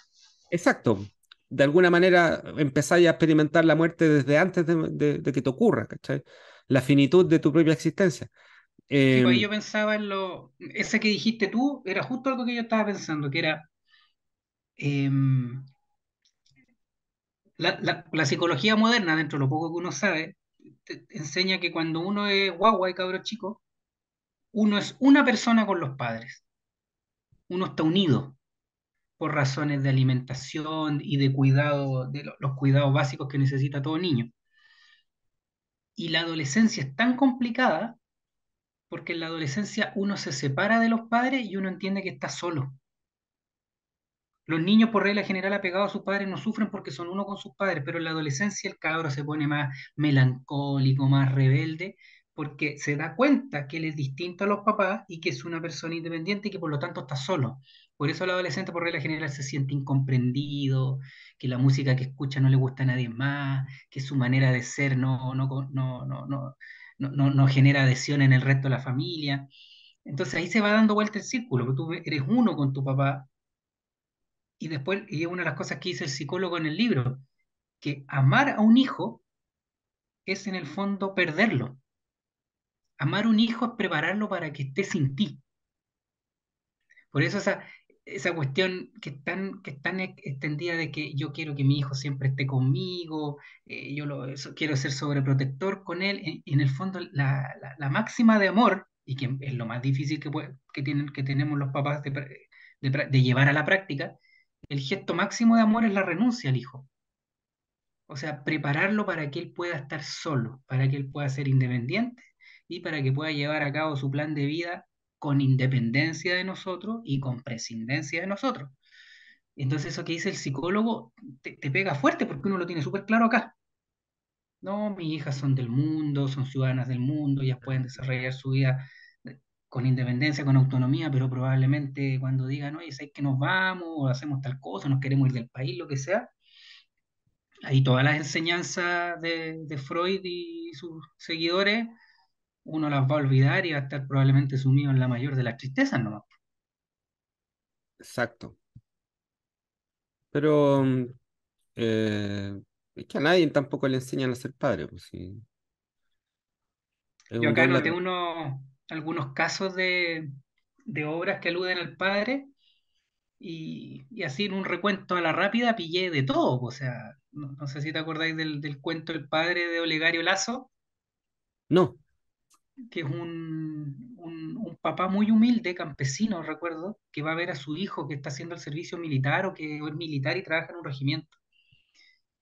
Exacto. De alguna manera empezáis a experimentar la muerte desde antes de, de que te ocurra, ¿cachai? La finitud de tu propia existencia. Eh, sí, pues yo pensaba en lo... Ese que dijiste tú era justo algo que yo estaba pensando, que era... Eh, la, la, la, psicología moderna, dentro de lo poco que uno sabe, te enseña que cuando uno es guagua y cabro chico, uno es una persona con los padres. Uno está unido por razones de alimentación y de cuidado, de los cuidados básicos que necesita todo niño. Y la adolescencia es tan complicada porque en la adolescencia uno se separa de los padres y uno entiende que está solo. Los niños, por regla general, apegados a sus padres, no sufren porque son uno con sus padres, pero en la adolescencia el cabro se pone más melancólico, más rebelde, porque se da cuenta que él es distinto a los papás y que es una persona independiente y que por lo tanto está solo. Por eso el adolescente, por regla general, se siente incomprendido, que la música que escucha no le gusta a nadie más, que su manera de ser no, no, no, no, no, no, genera adhesión en el resto de la familia. Entonces ahí se va dando vuelta el círculo, porque tú eres uno con tu papá, y después, y es una de las cosas que dice el psicólogo en el libro, que amar a un hijo es en el fondo perderlo. Amar a un hijo es prepararlo para que esté sin ti. Por eso esa, esa cuestión que es, tan, que es tan extendida de que yo quiero que mi hijo siempre esté conmigo, eh, yo lo, quiero ser sobreprotector con él, en, el fondo la, la, máxima de amor, y que es lo más difícil que, que, tienen, que tenemos los papás de, de llevar a la práctica, el gesto máximo de amor es la renuncia al hijo. O sea, prepararlo para que él pueda estar solo, para que él pueda ser independiente y para que pueda llevar a cabo su plan de vida con independencia de nosotros y con prescindencia de nosotros. Entonces eso que dice el psicólogo te, pega fuerte porque uno lo tiene súper claro acá. No, mis hijas son del mundo, son ciudadanas del mundo, ellas pueden desarrollar su vida con independencia, con autonomía, pero probablemente cuando digan, oye, ¿sabes que nos vamos? O hacemos tal cosa, nos queremos ir del país, lo que sea. Ahí todas las enseñanzas de Freud y sus seguidores, uno las va a olvidar y va a estar probablemente sumido en la mayor de las tristezas nomás. Exacto. Pero eh, es que a nadie tampoco le enseñan a ser padre. Pues, sí. Yo acá noté uno, algunos casos de, de, obras que aluden al padre y, y, así en un recuento a la rápida pillé de todo. O sea, no, no sé si te acordáis del, del, cuento El padre de Olegario Lazo. No. Que es un, un, un, papá muy humilde, campesino, recuerdo, que va a ver a su hijo que está haciendo el servicio militar o que es militar y trabaja en un regimiento.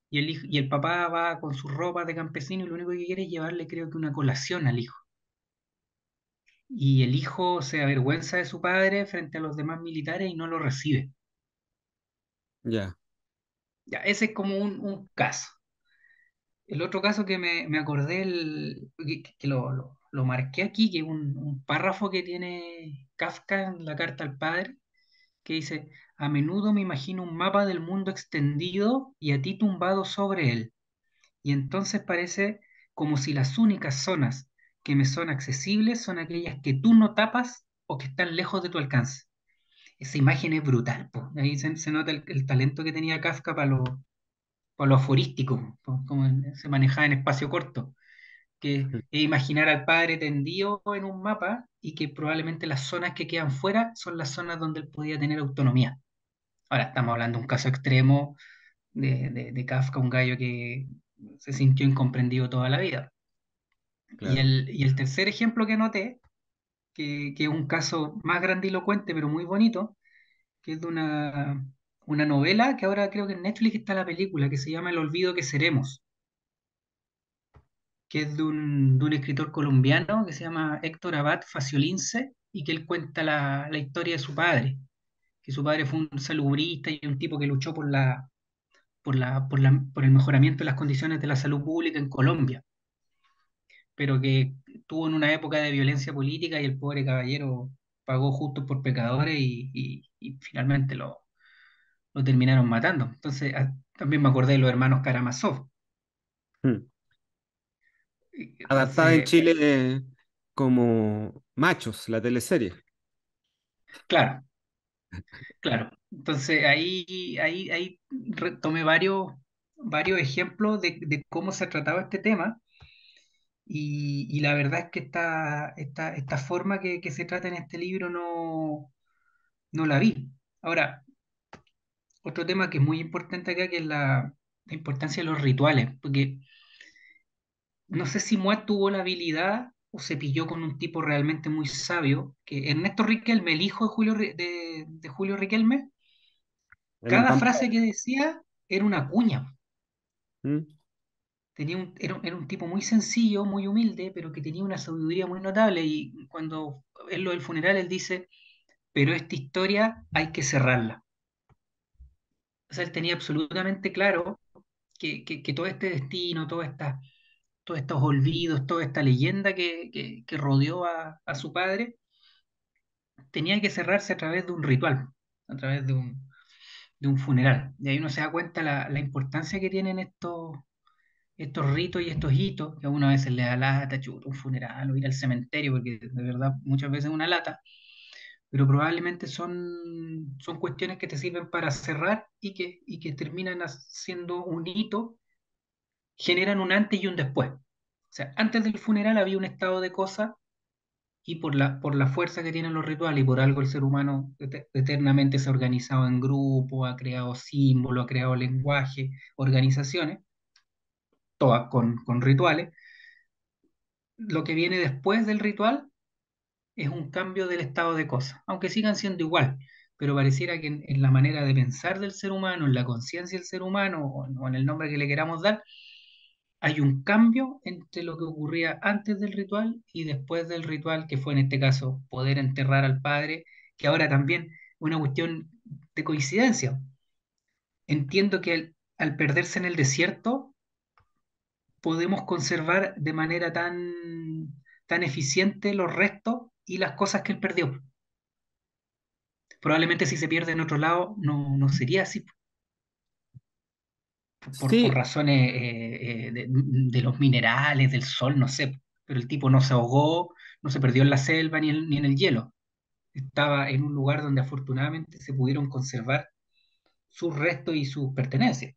Y el, hijo, y el papá va con su ropa de campesino y lo único que quiere es llevarle, creo que, una colación al hijo y el hijo se avergüenza de su padre frente a los demás militares y no lo recibe. Ya. Yeah. Ya, ese es como un, un, caso. El otro caso que me, me acordé, el, que, que lo, lo, lo, marqué aquí, que es un, párrafo que tiene Kafka en la carta al padre, que dice, a menudo me imagino un mapa del mundo extendido y a ti tumbado sobre él. Y entonces parece como si las únicas zonas que me son accesibles son aquellas que tú no tapas o que están lejos de tu alcance. Esa imagen es brutal. Po. Ahí se, nota el, talento que tenía Kafka para lo, para lo aforístico, como se manejaba en espacio corto. Que es imaginar al padre tendido en un mapa y que probablemente las zonas que quedan fuera son las zonas donde él podía tener autonomía. Ahora estamos hablando de un caso extremo de, de, Kafka, un gallo que se sintió incomprendido toda la vida. Y, el, y el tercer ejemplo que noté, que, que, es un caso más grandilocuente, pero muy bonito, que es de una, una novela que ahora creo que en Netflix está la película, que se llama El olvido que seremos, que es de un, de un escritor colombiano que se llama Héctor Abad Faciolince y que él cuenta la, la historia de su padre, que su padre fue un salubrista y un tipo que luchó por la, por, la, por, la, por el mejoramiento de las condiciones de la salud pública en Colombia, pero que tuvo en una época de violencia política y el pobre caballero pagó justo por pecadores y, y, finalmente lo, lo, terminaron matando. Entonces, también me acordé de los hermanos Karamazov. Hmm. Adaptada en Chile como Machos, la teleserie. Claro, claro. Entonces ahí, ahí, ahí tomé varios, varios ejemplos de, cómo se trataba este tema y, la verdad es que esta, esta, esta forma que, se trata en este libro no, no la vi. Ahora, otro tema que es muy importante acá, que es la, importancia de los rituales, porque no sé si Moat tuvo la habilidad o se pilló con un tipo realmente muy sabio, que Ernesto Riquelme, el hijo de Julio, de, de Julio Riquelme, cada frase que decía era una cuña. ¿Mm? Tenía un, era, un tipo muy sencillo, muy humilde, pero que tenía una sabiduría muy notable. Y cuando en lo del funeral, él dice, pero esta historia hay que cerrarla. O sea, él tenía absolutamente claro que, todo este destino, todos estos olvidos, toda esta leyenda que, rodeó a, a, su padre, tenía que cerrarse a través de un ritual, a través de un, de un funeral. Y ahí uno se da cuenta la, la importancia que tienen estos, estos ritos y estos hitos, que a uno a veces le da lata, chuto, un funeral o ir al cementerio, porque de verdad muchas veces es una lata, pero probablemente son, son cuestiones que te sirven para cerrar y que, y que terminan siendo un hito, generan un antes y un después. O sea, antes del funeral había un estado de cosas y por la, por la fuerza que tienen los rituales y por algo el ser humano eternamente se ha organizado en grupo, ha creado símbolos, ha creado lenguaje, organizaciones, todas con, con rituales. Lo que viene después del ritual es un cambio del estado de cosas, aunque sigan siendo igual, pero pareciera que en, la manera de pensar del ser humano, en la conciencia del ser humano o, en el nombre que le queramos dar, hay un cambio entre lo que ocurría antes del ritual y después del ritual, que fue en este caso poder enterrar al padre, que ahora también una cuestión de coincidencia. Entiendo que al, perderse en el desierto, podemos conservar de manera tan, tan eficiente los restos y las cosas que él perdió. Probablemente si se pierde en otro lado no, no sería así por, razones eh, eh, de, los minerales, del sol, no sé, pero el tipo no se ahogó, no se perdió en la selva ni, ni en el hielo. Estaba en un lugar donde afortunadamente se pudieron conservar sus restos y sus pertenencias.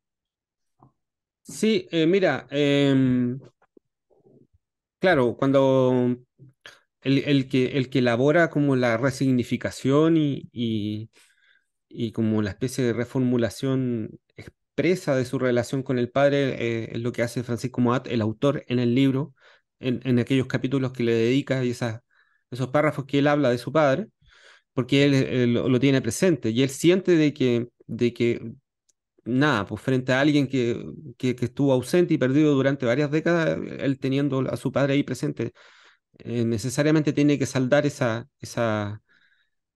Sí, eh, mira, em, claro, cuando el, que, el que elabora como la resignificación y, y, y como la especie de reformulación presa de su relación con el padre eh, es lo que hace Francisco Moat, el autor, en el libro, en, aquellos capítulos que le dedica y esas, esos párrafos que él habla de su padre, porque él, lo, tiene presente y él siente de que, de que nada, pues frente a alguien que, que, estuvo ausente y perdido durante varias décadas, él teniendo a su padre ahí presente, eh, necesariamente tiene que saldar esa, esa,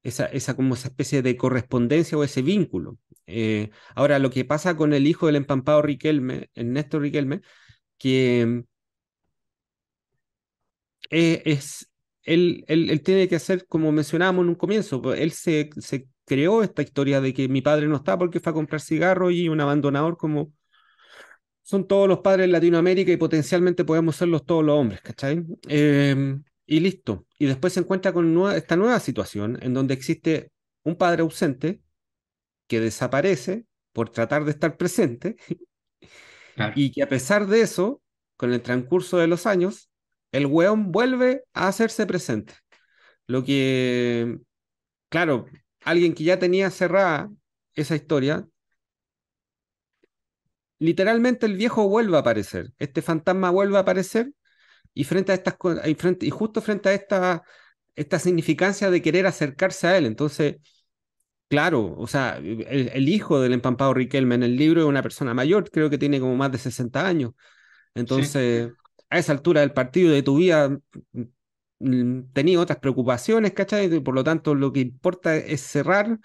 esa, esa, como esa especie de correspondencia o ese vínculo. Eh, ahora, lo que pasa con el hijo del empampado Riquelme, Ernesto Riquelme, que eh, es, él, él, tiene que hacer, como mencionábamos en un comienzo, pues, él se, se creó esta historia de que mi padre no está porque fue a comprar cigarros y un abandonador como son todos los padres en Latinoamérica y potencialmente podemos serlos todos los hombres, ¿cachai? Eh, y listo. Y después se encuentra con esta nueva situación en donde existe un padre ausente que desaparece por tratar de estar presente y que a pesar de eso, con el transcurso de los años, el weón vuelve a hacerse presente. Lo que, claro, alguien que ya tenía cerrada esa historia, literalmente el viejo vuelve a aparecer, este fantasma vuelve a aparecer y frente a estas y, frente, y justo frente a esta, esta significancia de querer acercarse a él. Entonces, claro, o sea, el, el hijo del empampado Riquelme en el libro es una persona mayor, creo que tiene como más de 60 años. Entonces, sí. a esa altura del partido de tu vida tenía otras preocupaciones, ¿cachai? Por lo tanto, lo que importa es cerrar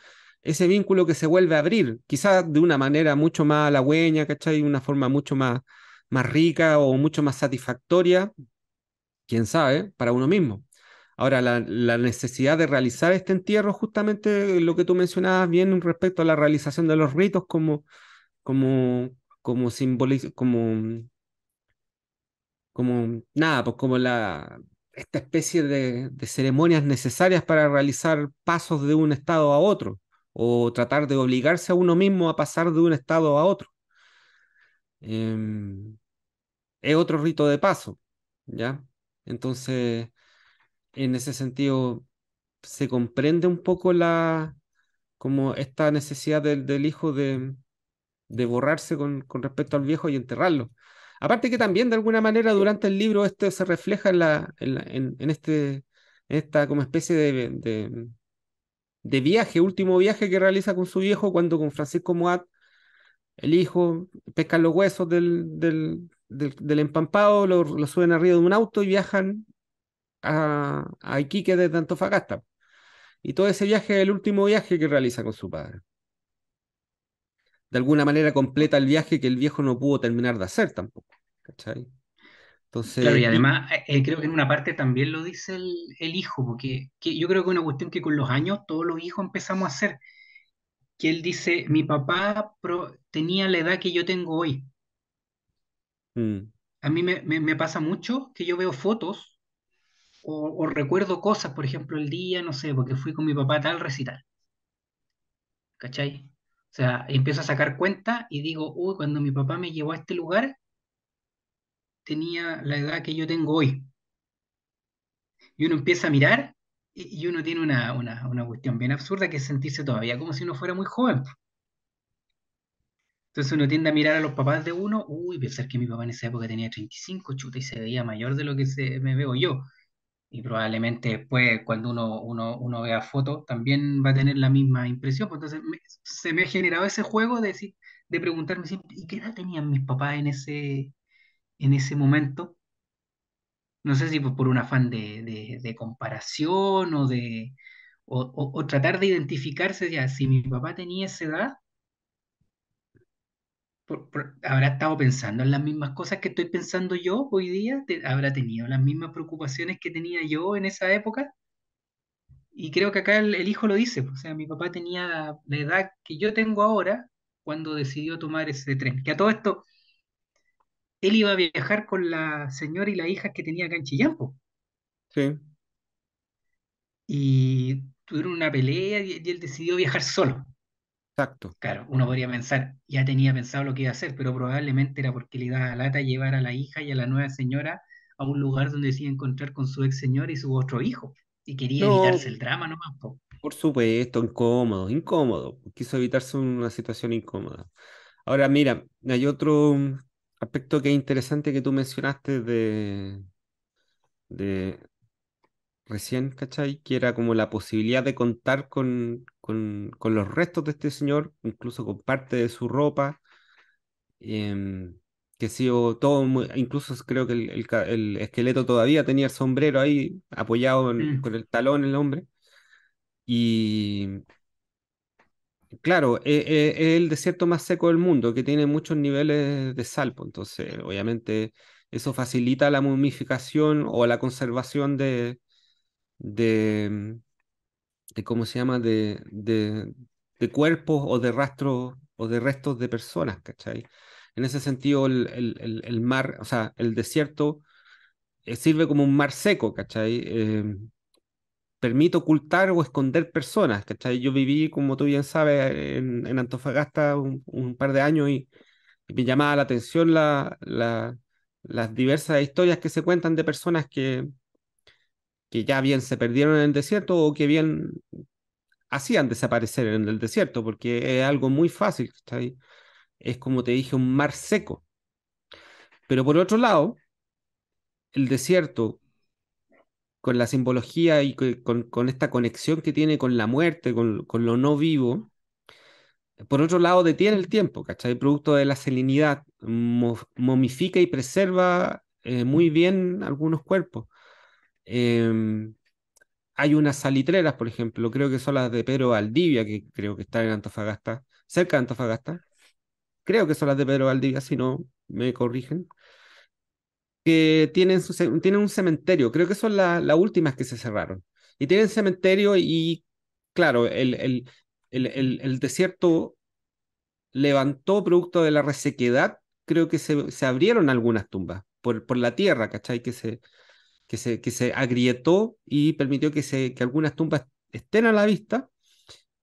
ese vínculo que se vuelve a abrir, quizás de una manera mucho más halagüeña, ¿cachai? Una forma mucho más, más rica o mucho más satisfactoria, quién sabe, para uno mismo. Ahora, la, necesidad de realizar este entierro, justamente lo que tú mencionabas bien respecto a la realización de los ritos como, como, como simbolizo, como, como, nada, pues como la, esta especie de, ceremonias necesarias para realizar pasos de un estado a otro o tratar de obligarse a uno mismo a pasar de un estado a otro. Eh, es otro rito de paso, ¿ya? Entonces, en ese sentido, se comprende un poco la, como esta necesidad del, del hijo de, de borrarse con, con, respecto al viejo y enterrarlo. Aparte que también de alguna manera durante el libro este se refleja en, la, en, la, en, en este, esta como especie de, de, de viaje, último viaje que realiza con su viejo cuando con Francisco Moat, el hijo, pescan los huesos del, del, del, del empampado, lo, lo, suben arriba de un auto y viajan a, a Iquique desde Antofagasta. Y todo ese viaje es el último viaje que realiza con su padre. De alguna manera completa el viaje que el viejo no pudo terminar de hacer tampoco. ¿cachai? Entonces, claro, y además eh, creo que en una parte también lo dice el, el hijo, porque que yo creo que es una cuestión que con los años todos los hijos empezamos a hacer, que él dice, mi papá pro, tenía la edad que yo tengo hoy. Mm. A mí me, me, me, pasa mucho que yo veo fotos o, o, recuerdo cosas, por ejemplo, el día, no sé, porque fui con mi papá a tal recital. ¿Cachai? O sea, empiezo a sacar cuenta y digo, uy, cuando mi papá me llevó a este lugar, tenía la edad que yo tengo hoy. Y uno empieza a mirar y, uno tiene una, una, una, cuestión bien absurda que es sentirse todavía como si uno fuera muy joven. Entonces uno tiende a mirar a los papás de uno, uy, pensar que mi papá en esa época tenía 35, chuta, y se veía mayor de lo que se, me veo yo. Y probablemente después, cuando uno, uno, uno vea fotos, también va a tener la misma impresión. Pues entonces se me ha generado ese juego de, decir, de preguntarme siempre, ¿y qué edad tenían mis papás en ese, en ese momento. No sé si por un afán de, de, comparación o de o, o, tratar de identificarse ya, si mi papá tenía esa edad, por, por, habrá estado pensando en las mismas cosas que estoy pensando yo hoy día, Te, habrá tenido las mismas preocupaciones que tenía yo en esa época. Y creo que acá el, el hijo lo dice, o sea, mi papá tenía la edad que yo tengo ahora cuando decidió tomar ese tren. Que a todo esto, él iba a viajar con la señora y la hija que tenía acá en Chillán. Sí. Y tuvieron una pelea y, y, él decidió viajar solo. Exacto. Claro, uno podría pensar, ya tenía pensado lo que iba a hacer, pero probablemente era porque le daba lata llevar a la hija y a la nueva señora a un lugar donde se iba a encontrar con su ex señor y su otro hijo. Y quería no, evitarse el drama nomás. Po. Por supuesto, incómodo, incómodo. Quiso evitarse una situación incómoda. Ahora, mira, hay otro, aspecto que es interesante que tú mencionaste de, de recién, ¿cachai? Que era como la posibilidad de contar con, con, con los restos de este señor, incluso con parte de su ropa, eh, que sí, todo, muy, incluso creo que el, el, el, esqueleto todavía tenía el sombrero ahí apoyado en, mm. con el talón el hombre. Y, Claro, es, es, el desierto más seco del mundo, que tiene muchos niveles de sal, pues, entonces obviamente eso facilita la momificación o la conservación de, de, de ¿cómo se llama?, de, de, de, cuerpos o de rastros o de restos de personas, ¿cachai? En ese sentido, el, el, el mar, o sea, el desierto eh, sirve como un mar seco, ¿cachai? Eh, permite ocultar o esconder personas, ¿cachai? Yo viví, como tú bien sabes, en, en Antofagasta un, par de años y, me llamaba la atención la, la, las diversas historias que se cuentan de personas que, que ya bien se perdieron en el desierto o que bien hacían desaparecer en el desierto, porque es algo muy fácil, es como te dije, un mar seco. Pero por otro lado, el desierto, con la simbología y con, con esta conexión que tiene con la muerte, con, con, lo no vivo, por otro lado detiene el tiempo, ¿cachai? Producto de la salinidad, momifica y preserva eh, muy bien algunos cuerpos. Eh, hay unas salitreras, por ejemplo, creo que son las de Pedro Valdivia, que creo que están en Antofagasta, cerca de Antofagasta. Creo que son las de Pedro Valdivia, si no me corrigen. Que tienen, tienen un cementerio, creo que son las últimas que se cerraron. Y tienen cementerio y, claro, el, el, el, el desierto levantó producto de la resequedad, creo que se, se abrieron algunas tumbas por, por la tierra, ¿cachai? Que se, que se, que se agrietó y permitió que, se, que algunas tumbas estén a la vista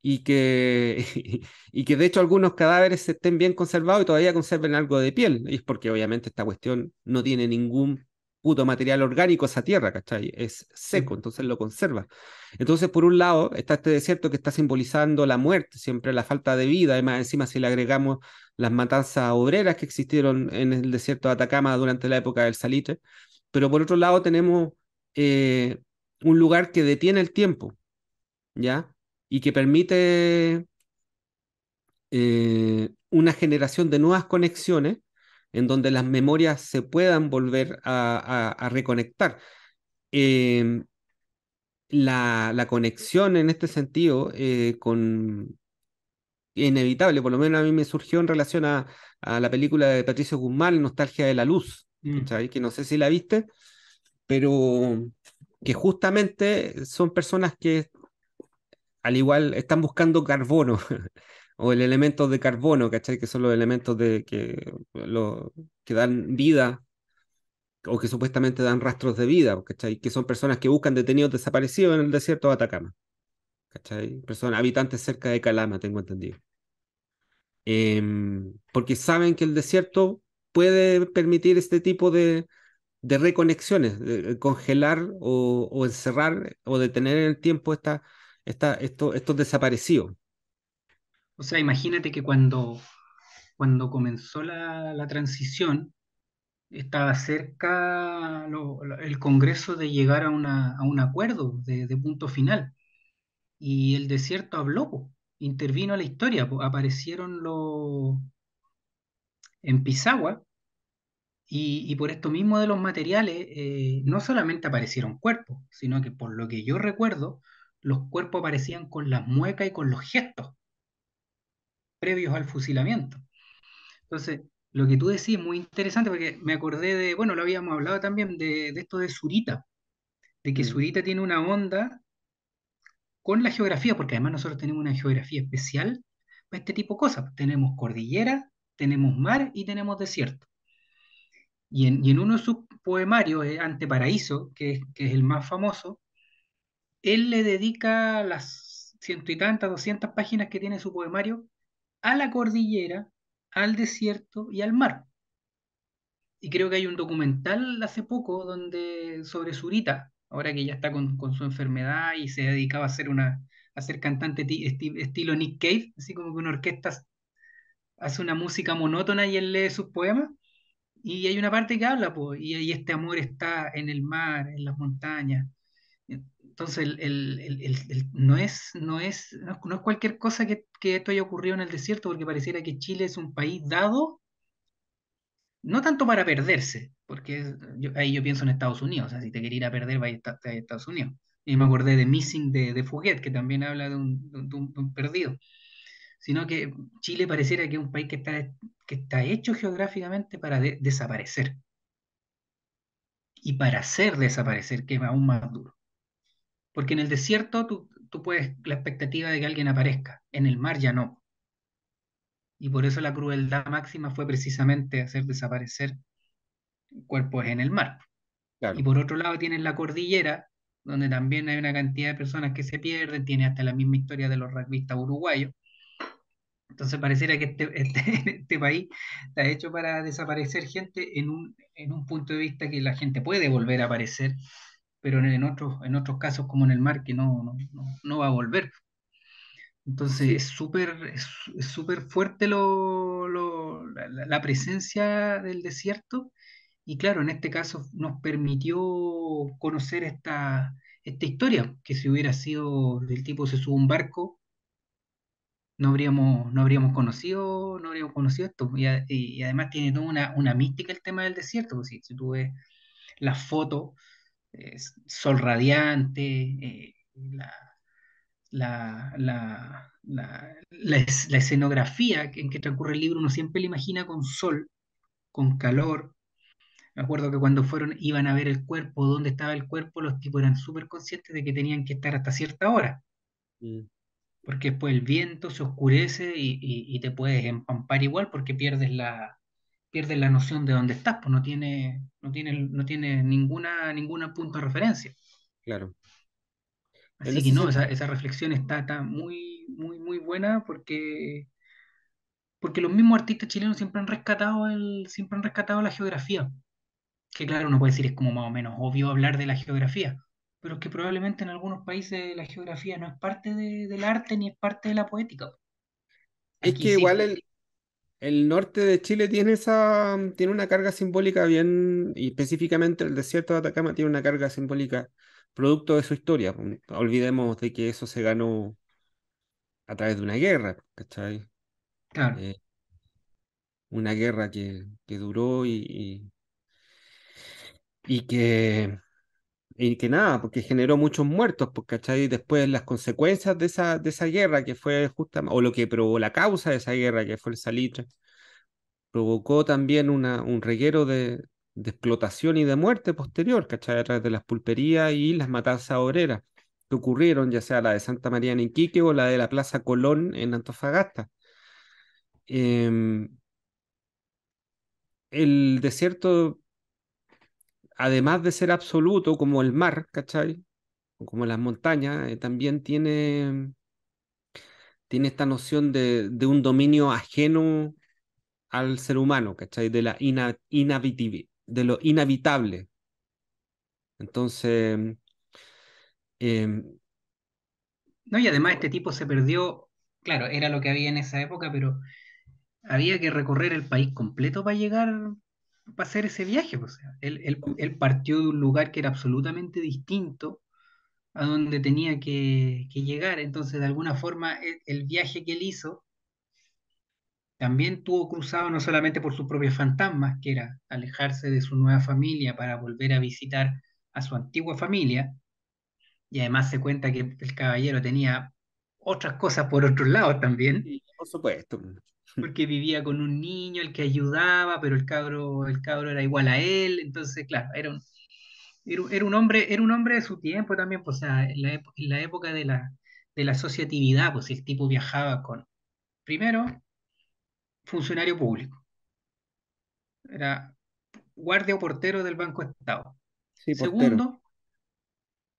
y que, y que de hecho algunos cadáveres estén bien conservados y todavía conserven algo de piel. Y es porque obviamente esta cuestión no tiene ningún puto material orgánico esa tierra, ¿cachai? Es seco, entonces lo conserva. Entonces, por un lado, está este desierto que está simbolizando la muerte, siempre la falta de vida, además encima si le agregamos las matanzas obreras que existieron en el desierto de Atacama durante la época del salitre, pero por otro lado tenemos eh, un lugar que detiene el tiempo, ¿ya? Y que permite eh, una generación de nuevas conexiones en donde las memorias se puedan volver a, reconectar. Em, la, conexión en este sentido eh, con inevitable, por lo menos a mí me surgió en relación a, la película de Patricio Guzmán, Nostalgia de la Luz, mm. que no sé si la viste, pero que justamente son personas que al igual están buscando carbono o el elemento de carbono, ¿cachai? Que son los elementos de, que, lo, que dan vida o que supuestamente dan rastros de vida, ¿cachai? Que son personas que buscan detenidos desaparecidos en el desierto de Atacama. Personas, habitantes cerca de Calama, tengo entendido. Em, porque saben que el desierto puede permitir este tipo de, de reconexiones, congelar o, encerrar o detener en el tiempo estos desaparecidos. O sea, imagínate que cuando, cuando comenzó la, transición, estaba cerca el Congreso de llegar a, un acuerdo de, punto final. Y el desierto habló, intervino a la historia, aparecieron los... En Pisagua, y, por esto mismo de los materiales, eh, no solamente aparecieron cuerpos, sino que por lo que yo recuerdo, los cuerpos aparecían con las muecas y con los gestos previos al fusilamiento. Entonces, lo que tú decís es muy interesante porque me acordé de, bueno, lo habíamos hablado también de, esto de Zurita, de que. Zurita tiene una onda con la geografía, porque además nosotros tenemos una geografía especial para este tipo de cosas. Tenemos cordillera, tenemos mar y tenemos desierto. Y en, uno de sus poemarios, eh, Anteparaíso, que que es el más famoso, él le dedica las ciento y tantas, doscientas páginas que tiene su poemario a la cordillera, al desierto y al mar. Y creo que hay un documental hace poco donde, sobre Zurita, ahora que ya está con, su enfermedad y se dedicaba a ser, una, a ser cantante estilo Nick Cave, así como que una orquesta hace una música monótona y él lee sus poemas. Y hay una parte que habla, pues, y, y este amor está en el mar, en las montañas, entonces, el, no, es, no, es, no, es cualquier cosa que, esto haya ocurrido en el desierto, porque pareciera que Chile es un país dado, no tanto para perderse, porque ahí yo pienso en Estados Unidos, o sea, si te quería ir a perder, vaya a Estados Unidos. Y me acordé de Missing de, de Fouquet, que también habla de un, perdido. Sino que Chile pareciera que es un país que está, que está hecho geográficamente para desaparecer. Y para hacer desaparecer, que es aún más duro. Porque en el desierto tú, puedes la expectativa de que alguien aparezca, en el mar ya no. Y por eso la crueldad máxima fue precisamente hacer desaparecer cuerpos en el mar. Y por otro lado tienes la cordillera, donde también hay una cantidad de personas que se pierden, tiene hasta la misma historia de los rugbyistas uruguayos. Entonces pareciera que este, este, este, país está hecho para desaparecer gente en un, en un punto de vista que la gente puede volver a aparecer pero en otros, en otros casos como en el mar que no, no, va a volver. Entonces Sí, es súper es, súper fuerte lo, lo- la, la- presencia del desierto y claro, en este caso nos permitió conocer esta, esta historia, que si hubiera sido del tipo se sube un barco, no habríamos, no habríamos conocido, no habríamos conocido esto. Y, a- y- además tiene toda una, una mística el tema del desierto, pues si, si tú ves las fotos, es sol radiante, eh, la, la, la, la, la es- la escenografía en que transcurre el libro, uno siempre la imagina con sol, con calor. Me acuerdo que cuando fueron, iban a ver el cuerpo, dónde estaba el cuerpo, los tipos eran súper conscientes de que tenían que estar hasta cierta hora, mm, porque después el viento se oscurece y, y- y te puedes empampar igual porque pierdes la, pierdes la noción de dónde estás, pues no tiene, no tiene, no tiene ninguna, ninguna punto de referencia. claro. Así que no, esa, esa reflexión está, está muy, muy, muy buena porque porque los mismos artistas chilenos siempre han rescatado el, siempre han rescatado la geografía, que claro, uno puede decir es como más o menos obvio hablar de la geografía, pero es que probablemente en algunos países la geografía no es parte de- del arte ni es parte de la poética. es que sí, igual po. el, el norte de Chile tiene esa, tiene una carga simbólica bien, y específicamente el desierto de Atacama tiene una carga simbólica producto de su historia. No olvidemos de que eso se ganó a través de una guerra, ¿cachai? claro. Eh, una guerra que, que duró y, y, y que, y que nada, porque generó muchos muertos, pues, ¿cachai? Después las consecuencias de esa, de esa guerra que fue justamente, o lo que probó la causa de esa guerra que fue el salitre provocó también una, un reguero de, de explotación y de muerte posterior, ¿cachai? A través de las pulperías y las matanzas obreras que ocurrieron, ya sea la de Santa María en Iquique o la de la Plaza Colón en Antofagasta. Em, el desierto, además de ser absoluto como el mar, ¿cachai? O como las montañas, eh, también tiene, tiene esta noción de, un dominio ajeno al ser humano, ¿cachai? De la de lo inhabitable. Entonces, em, No, y además este tipo se perdió, claro, era lo que había en esa época, pero había que recorrer el país completo para llegar, para hacer ese viaje. pues, O sea, él, él, partió de un lugar que era absolutamente distinto a donde tenía que, llegar. Entonces, de alguna forma, el, el viaje que él hizo también tuvo cruzado no solamente por sus propios fantasmas, que era alejarse de su nueva familia para volver a visitar a su antigua familia, y además se cuenta que el caballero tenía otras cosas por otros lados también, por supuesto, porque vivía con un niño al que ayudaba, pero el cabro, el cabro era igual a él, entonces, claro, era un, era, un hombre, era un hombre de su tiempo también, pues, o sea, en la, en la época de la, de la asociatividad, pues el tipo viajaba con, primero, funcionario público, era guardia o portero del Banco Estado. sí. Segundo,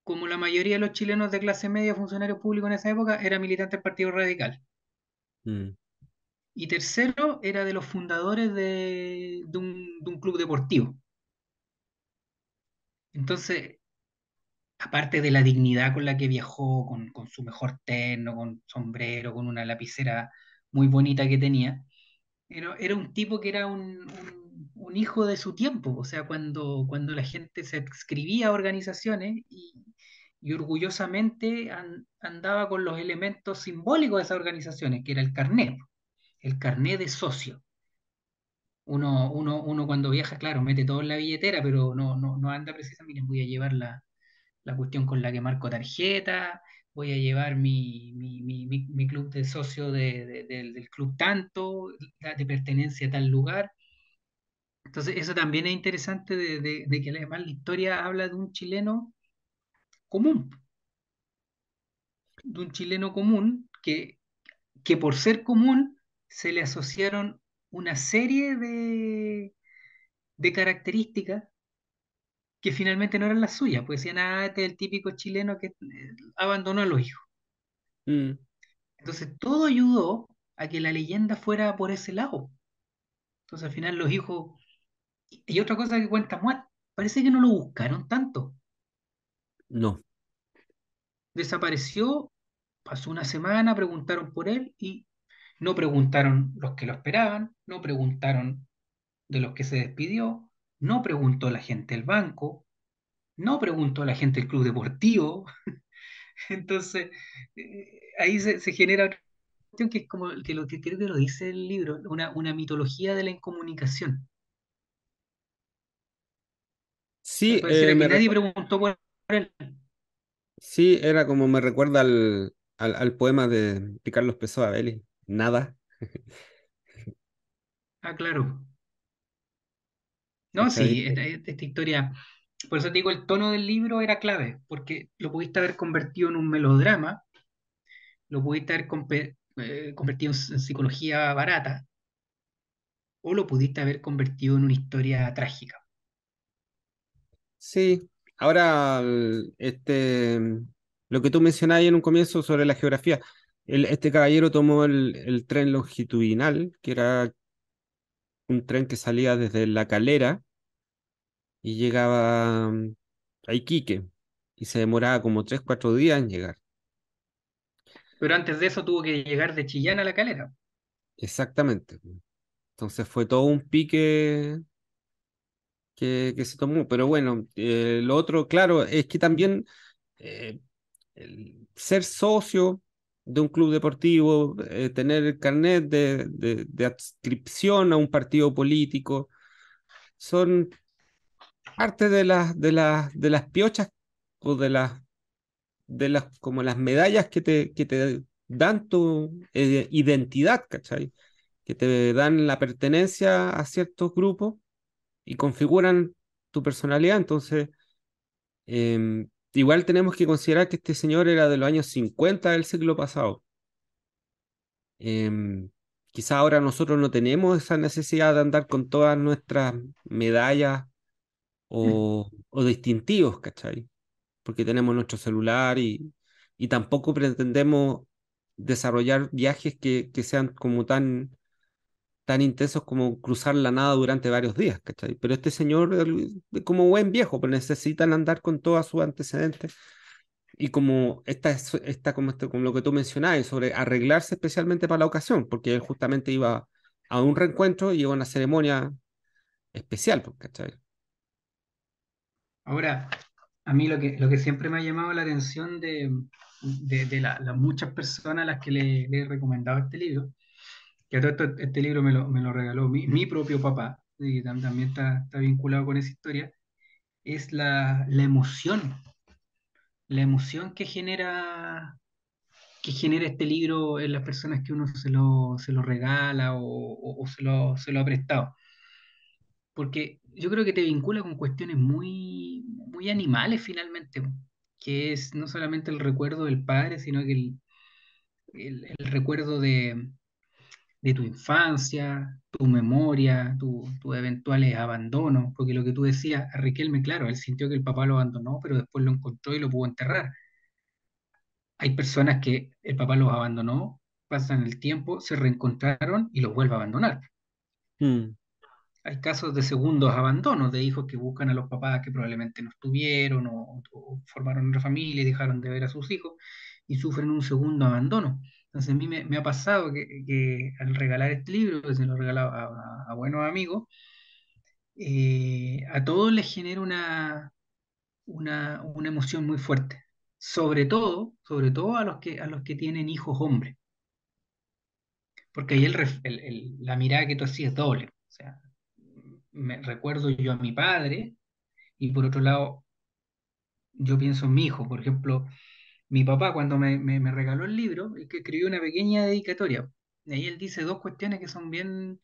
como la mayoría de los chilenos de clase media, funcionario público en esa época, era militante del Partido Radical. Mm, Y tercero, era de los fundadores de, un, club deportivo. Entonces, aparte de la dignidad con la que viajó, con, su mejor terno, con sombrero, con una lapicera muy bonita que tenía, era, un tipo que era un, hijo de su tiempo. O sea, cuando, la gente se inscribía a organizaciones y, orgullosamente an- andaba con los elementos simbólicos de esas organizaciones, que era el carnet, el carnet de socio. Uno, uno, uno cuando viaja, claro, mete todo en la billetera, pero no, no, no anda precisamente, voy a llevar la, la cuestión con la que marco tarjeta, voy a llevar mi, mi, mi, mi- club de socio de- de- del club tanto, de pertenencia a tal lugar. Entonces, eso también es interesante de, de- de que además la historia habla de un chileno común, de un chileno común que, que por ser común se le asociaron una serie de, de características que finalmente no eran las suyas, pues decían, ah, este es el típico chileno que eh, abandonó a los hijos. mm, Entonces, todo ayudó a que la leyenda fuera por ese lado. Entonces, al final los hijos... Y otra cosa que cuenta Muat, parece que no lo buscaron tanto. no. Desapareció Pasó una semana, preguntaron por él y no preguntaron los que lo esperaban, no preguntaron de los que se despidió, no preguntó la gente del banco, no preguntó la gente del club deportivo. Entonces, eh, ahí se, se genera otra cuestión que es como que lo que creo que lo dice el libro, una, una mitología de la incomunicación. Sí, eh, Pareciera que me nadie recu- preguntó por él. sí, era como me recuerda al, al, al poema de, Carlos Pessoa Belli, Nada, Ah, claro. No, sí, esta, esta historia, por eso te digo, el tono del libro era clave, porque lo pudiste haber convertido en un melodrama, lo pudiste haber eh, convertido en, psicología barata, o lo pudiste haber convertido en una historia trágica. Sí, ahora este, lo que tú mencionabas en un comienzo sobre la geografía, el- este caballero tomó el, el tren longitudinal, que era un tren que salía desde La Calera y llegaba mm, a Iquique y se demoraba como tres, cuatro días en llegar. Pero antes de eso tuvo que llegar de Chillán a La Calera. Exactamente. Entonces fue todo un pique que, que se tomó. Pero bueno, eh, lo otro, claro, es que también eh, el ser socio de un club deportivo, eh, tener el carnet de, de, adscripción a un partido político, son parte de las, de las, de las piochas o de las, de las, como las medallas que te, que te dan tu eh, identidad, ¿cachai? Que te dan la pertenencia a ciertos grupos y configuran tu personalidad. Entonces, em, igual tenemos que considerar que este señor era de los años 50 del siglo pasado. Em, quizá ahora nosotros no tenemos esa necesidad de andar con todas nuestras medallas Mm. o, o distintivos, ¿cachai? Porque tenemos nuestro celular y, y tampoco pretendemos desarrollar viajes que, que sean como tan, tan intensos como cruzar la nada durante varios días, ¿cachai? Pero este señor, como buen viejo, pues necesitan andar con todos sus antecedentes y como esta, es- esta como, esto, como lo que tú mencionabas, sobre arreglarse especialmente para la ocasión, porque él justamente iba a un reencuentro y a una ceremonia especial, pues, ¿cachai? Ahora, a mí lo que, lo que siempre me ha llamado la atención de, de, de la- las muchas personas a las que le, le he recomendado este libro, que todo esto, este libro me lo, me lo regaló mi, mi propio papá, tam- también está, está vinculado con esa historia, es la, la emoción, la emoción que genera, que genera este libro en las personas que uno se lo, se lo regala o, o- se lo, se lo ha prestado. Porque yo creo que te vincula con cuestiones muy, muy animales finalmente, que es no solamente el recuerdo del padre, sino que el- el recuerdo de, de tu infancia, tu memoria, tu, tus eventuales abandonos, porque lo que tú decías, a Riquelme, claro, él sintió que el papá lo abandonó, pero después lo encontró y lo pudo enterrar. Hay personas que el papá los abandonó, pasan el tiempo, se reencontraron y los vuelve a abandonar. Mm, Hay casos de segundos abandonos, de hijos que buscan a los papás que probablemente no estuvieron o, o formaron una familia y dejaron de ver a sus hijos y sufren un segundo abandono. Entonces a mí me, ha pasado que, al regalar este libro, que se lo he regalado a, buenos amigos, eh, a todos les genera una, una, una emoción muy fuerte. Sobre todo, sobre todo a los que, a los que tienen hijos hombres, porque ahí el- la mirada que tú hacías es doble. O sea, me recuerdo yo a mi padre y por otro lado yo pienso en mi hijo. Por ejemplo, mi papá cuando me, regaló el libro, es que escribió una pequeña dedicatoria. Y ahí él dice dos cuestiones que son bien,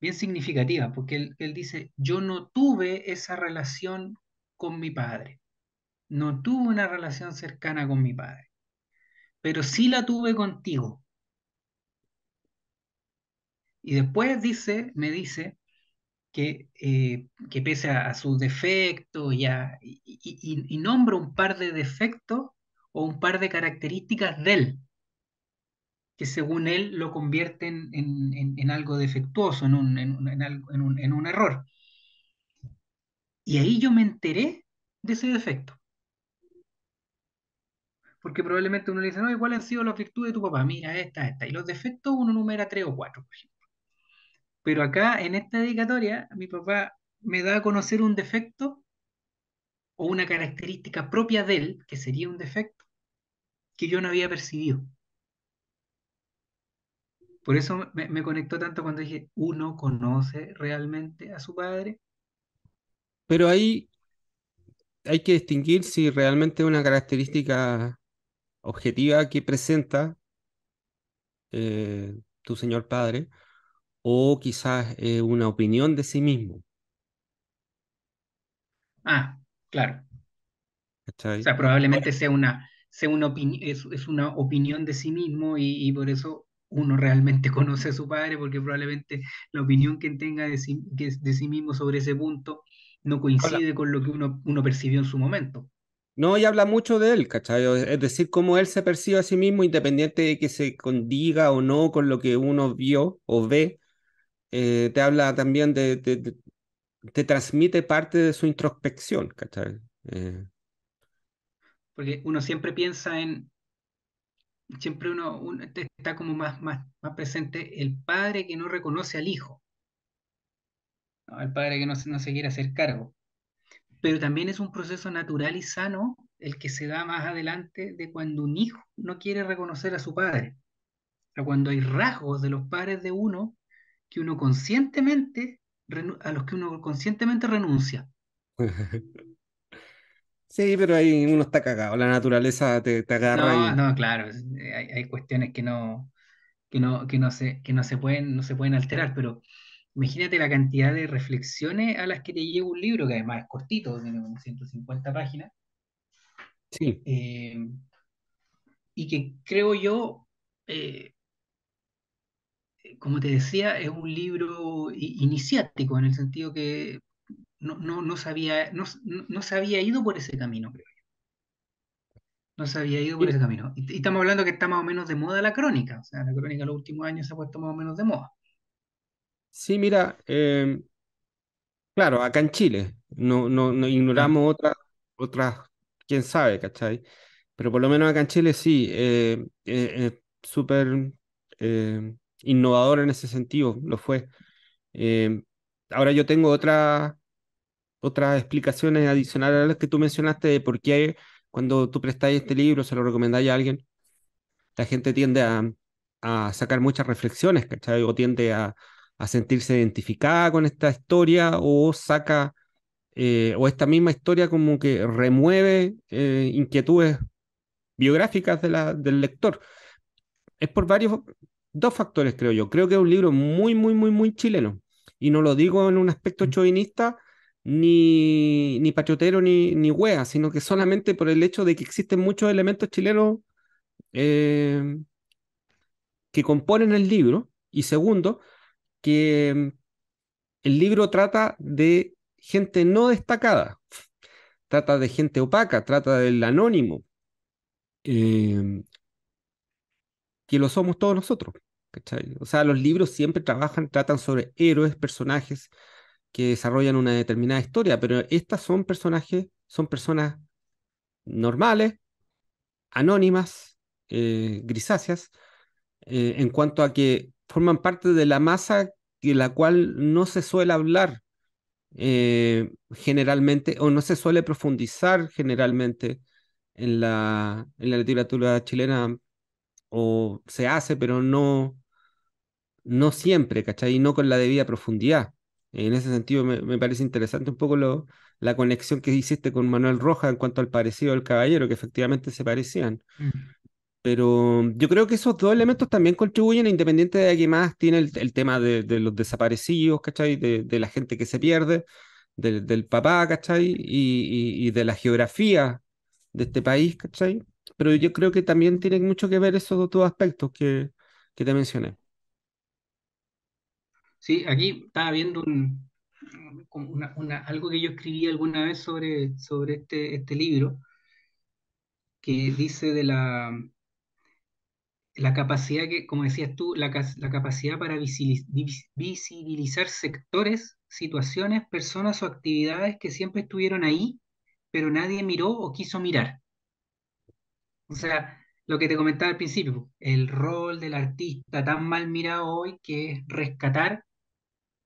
bien significativas, porque él, dice, yo no tuve esa relación con mi padre, no tuve una relación cercana con mi padre, pero sí la tuve contigo. Y después dice, me dice que, eh, que pese a, sus defectos y, y- y- y nombra un par de defectos o un par de características de él, que según él lo convierten en, en- algo defectuoso, en un, en un- en un- error. Y ahí yo me enteré de ese defecto, porque probablemente uno le dice, no, ¿cuáles han sido las virtudes de tu papá? Mira, esta, esta. Y los defectos uno numera tres o cuatro, por ejemplo. Pero acá, en esta dedicatoria, mi papá me da a conocer un defecto o una característica propia de él, que sería un defecto, que yo no había percibido. Por eso me, me conectó tanto cuando dije, uno conoce realmente a su padre. Pero ahí hay que distinguir si realmente es una característica objetiva que presenta eh, tu señor padre o quizás eh, una opinión de sí mismo. Ah, claro. O sea, probablemente sea una, sea una es, es una opinión de sí mismo y, y por eso uno realmente conoce a su padre, porque probablemente la opinión que tenga de sí, que es de sí mismo sobre ese punto no coincide con lo que uno, uno percibió en su momento. No, y habla mucho de él, ¿cachai? Es decir, cómo él se percibe a sí mismo, independiente de que se condiga o no con lo que uno vio o ve, eh, te habla también de, de- de- te transmite parte de su introspección, ¿cachai? Eh, Porque uno siempre piensa en, siempre uno, uno está como más, más, más presente el padre que no reconoce al hijo, ¿no? El padre que no, no se quiere hacer cargo. Pero también es un proceso natural y sano el que se da más adelante de cuando un hijo no quiere reconocer a su padre. O cuando hay rasgos de los padres de uno que uno conscientemente, a los que uno conscientemente renuncia. Sí, pero ahí uno está cagado, la naturaleza te, te agarra No, y... no, claro, eh, hay, hay cuestiones que no, que no, que no se, que no se pueden, no se pueden alterar, pero imagínate la cantidad de reflexiones a las que te lleva un libro, que además es cortito, tiene como 150 páginas, Sí, eh, y que creo yo, eh, como te decía, es un libro iniciático, en el sentido que no, no, no, se había, no, no- se había ido por ese camino, creo yo. No se había ido por ese camino. Y, y estamos hablando que está más o menos de moda la crónica, o sea, la crónica en los últimos años se ha puesto más o menos de moda. sí, mira, eh, claro, acá en Chile, no, no, no ignoramos otras, otras, quién sabe, ¿cachai? Pero por lo menos acá en Chile sí, eh, eh, eh, súper eh, innovador en ese sentido, lo fue. Eh, ahora yo tengo otra, otras explicaciones adicionales a las que tú mencionaste de por qué cuando tú prestáis este libro, se lo recomendáis a alguien, la gente tiende a, sacar muchas reflexiones, ¿cachai? O tiende a, sentirse identificada con esta historia o saca, eh, o esta misma historia como que remueve eh, inquietudes biográficas del lector. Es por varios, dos factores, creo yo. Creo que es un libro muy, muy, muy, muy chileno. Y no lo digo en un aspecto chauvinista, ni, ni patriotero, ni, ni wea, sino que solamente por el hecho de que existen muchos elementos chilenos eh, que componen el libro. Y segundo, que mm, el libro trata de gente no destacada, trata de gente opaca, trata del anónimo, eh, que lo somos todos nosotros. O sea, los libros siempre trabajan, tratan sobre héroes, personajes que desarrollan una determinada historia, pero estas son son personas normales, anónimas, eh, grisáceas, eh, en cuanto a que forman parte de la masa de la cual no se suele hablar eh, generalmente o no se suele profundizar generalmente en la, en la literatura chilena o se hace, pero no, no siempre, ¿cachai? Y no con la debida profundidad. En ese sentido me, me parece interesante un poco lo, la conexión que hiciste con Manuel Rojas en cuanto al parecido del caballero, que efectivamente se parecían. mm. Pero yo creo que esos dos elementos también contribuyen, independiente de que más tiene el, el tema de, de los desaparecidos, ¿cachai? De, de la gente que se pierde, del del papá, ¿cachai? Y, y, y de la geografía de este país, ¿cachai? Pero yo creo que también tiene mucho que ver esos dos aspectos que, que te mencioné. Sí, aquí estaba viendo una- algo que yo escribí alguna vez sobre, sobre este, este libro, que dice de la, la capacidad que, como decías tú, la, la capacidad para visibilizar sectores, situaciones, personas o actividades que siempre estuvieron ahí, pero nadie miró o quiso mirar. O sea, lo que te comentaba al principio, el rol del artista tan mal mirado hoy que es rescatar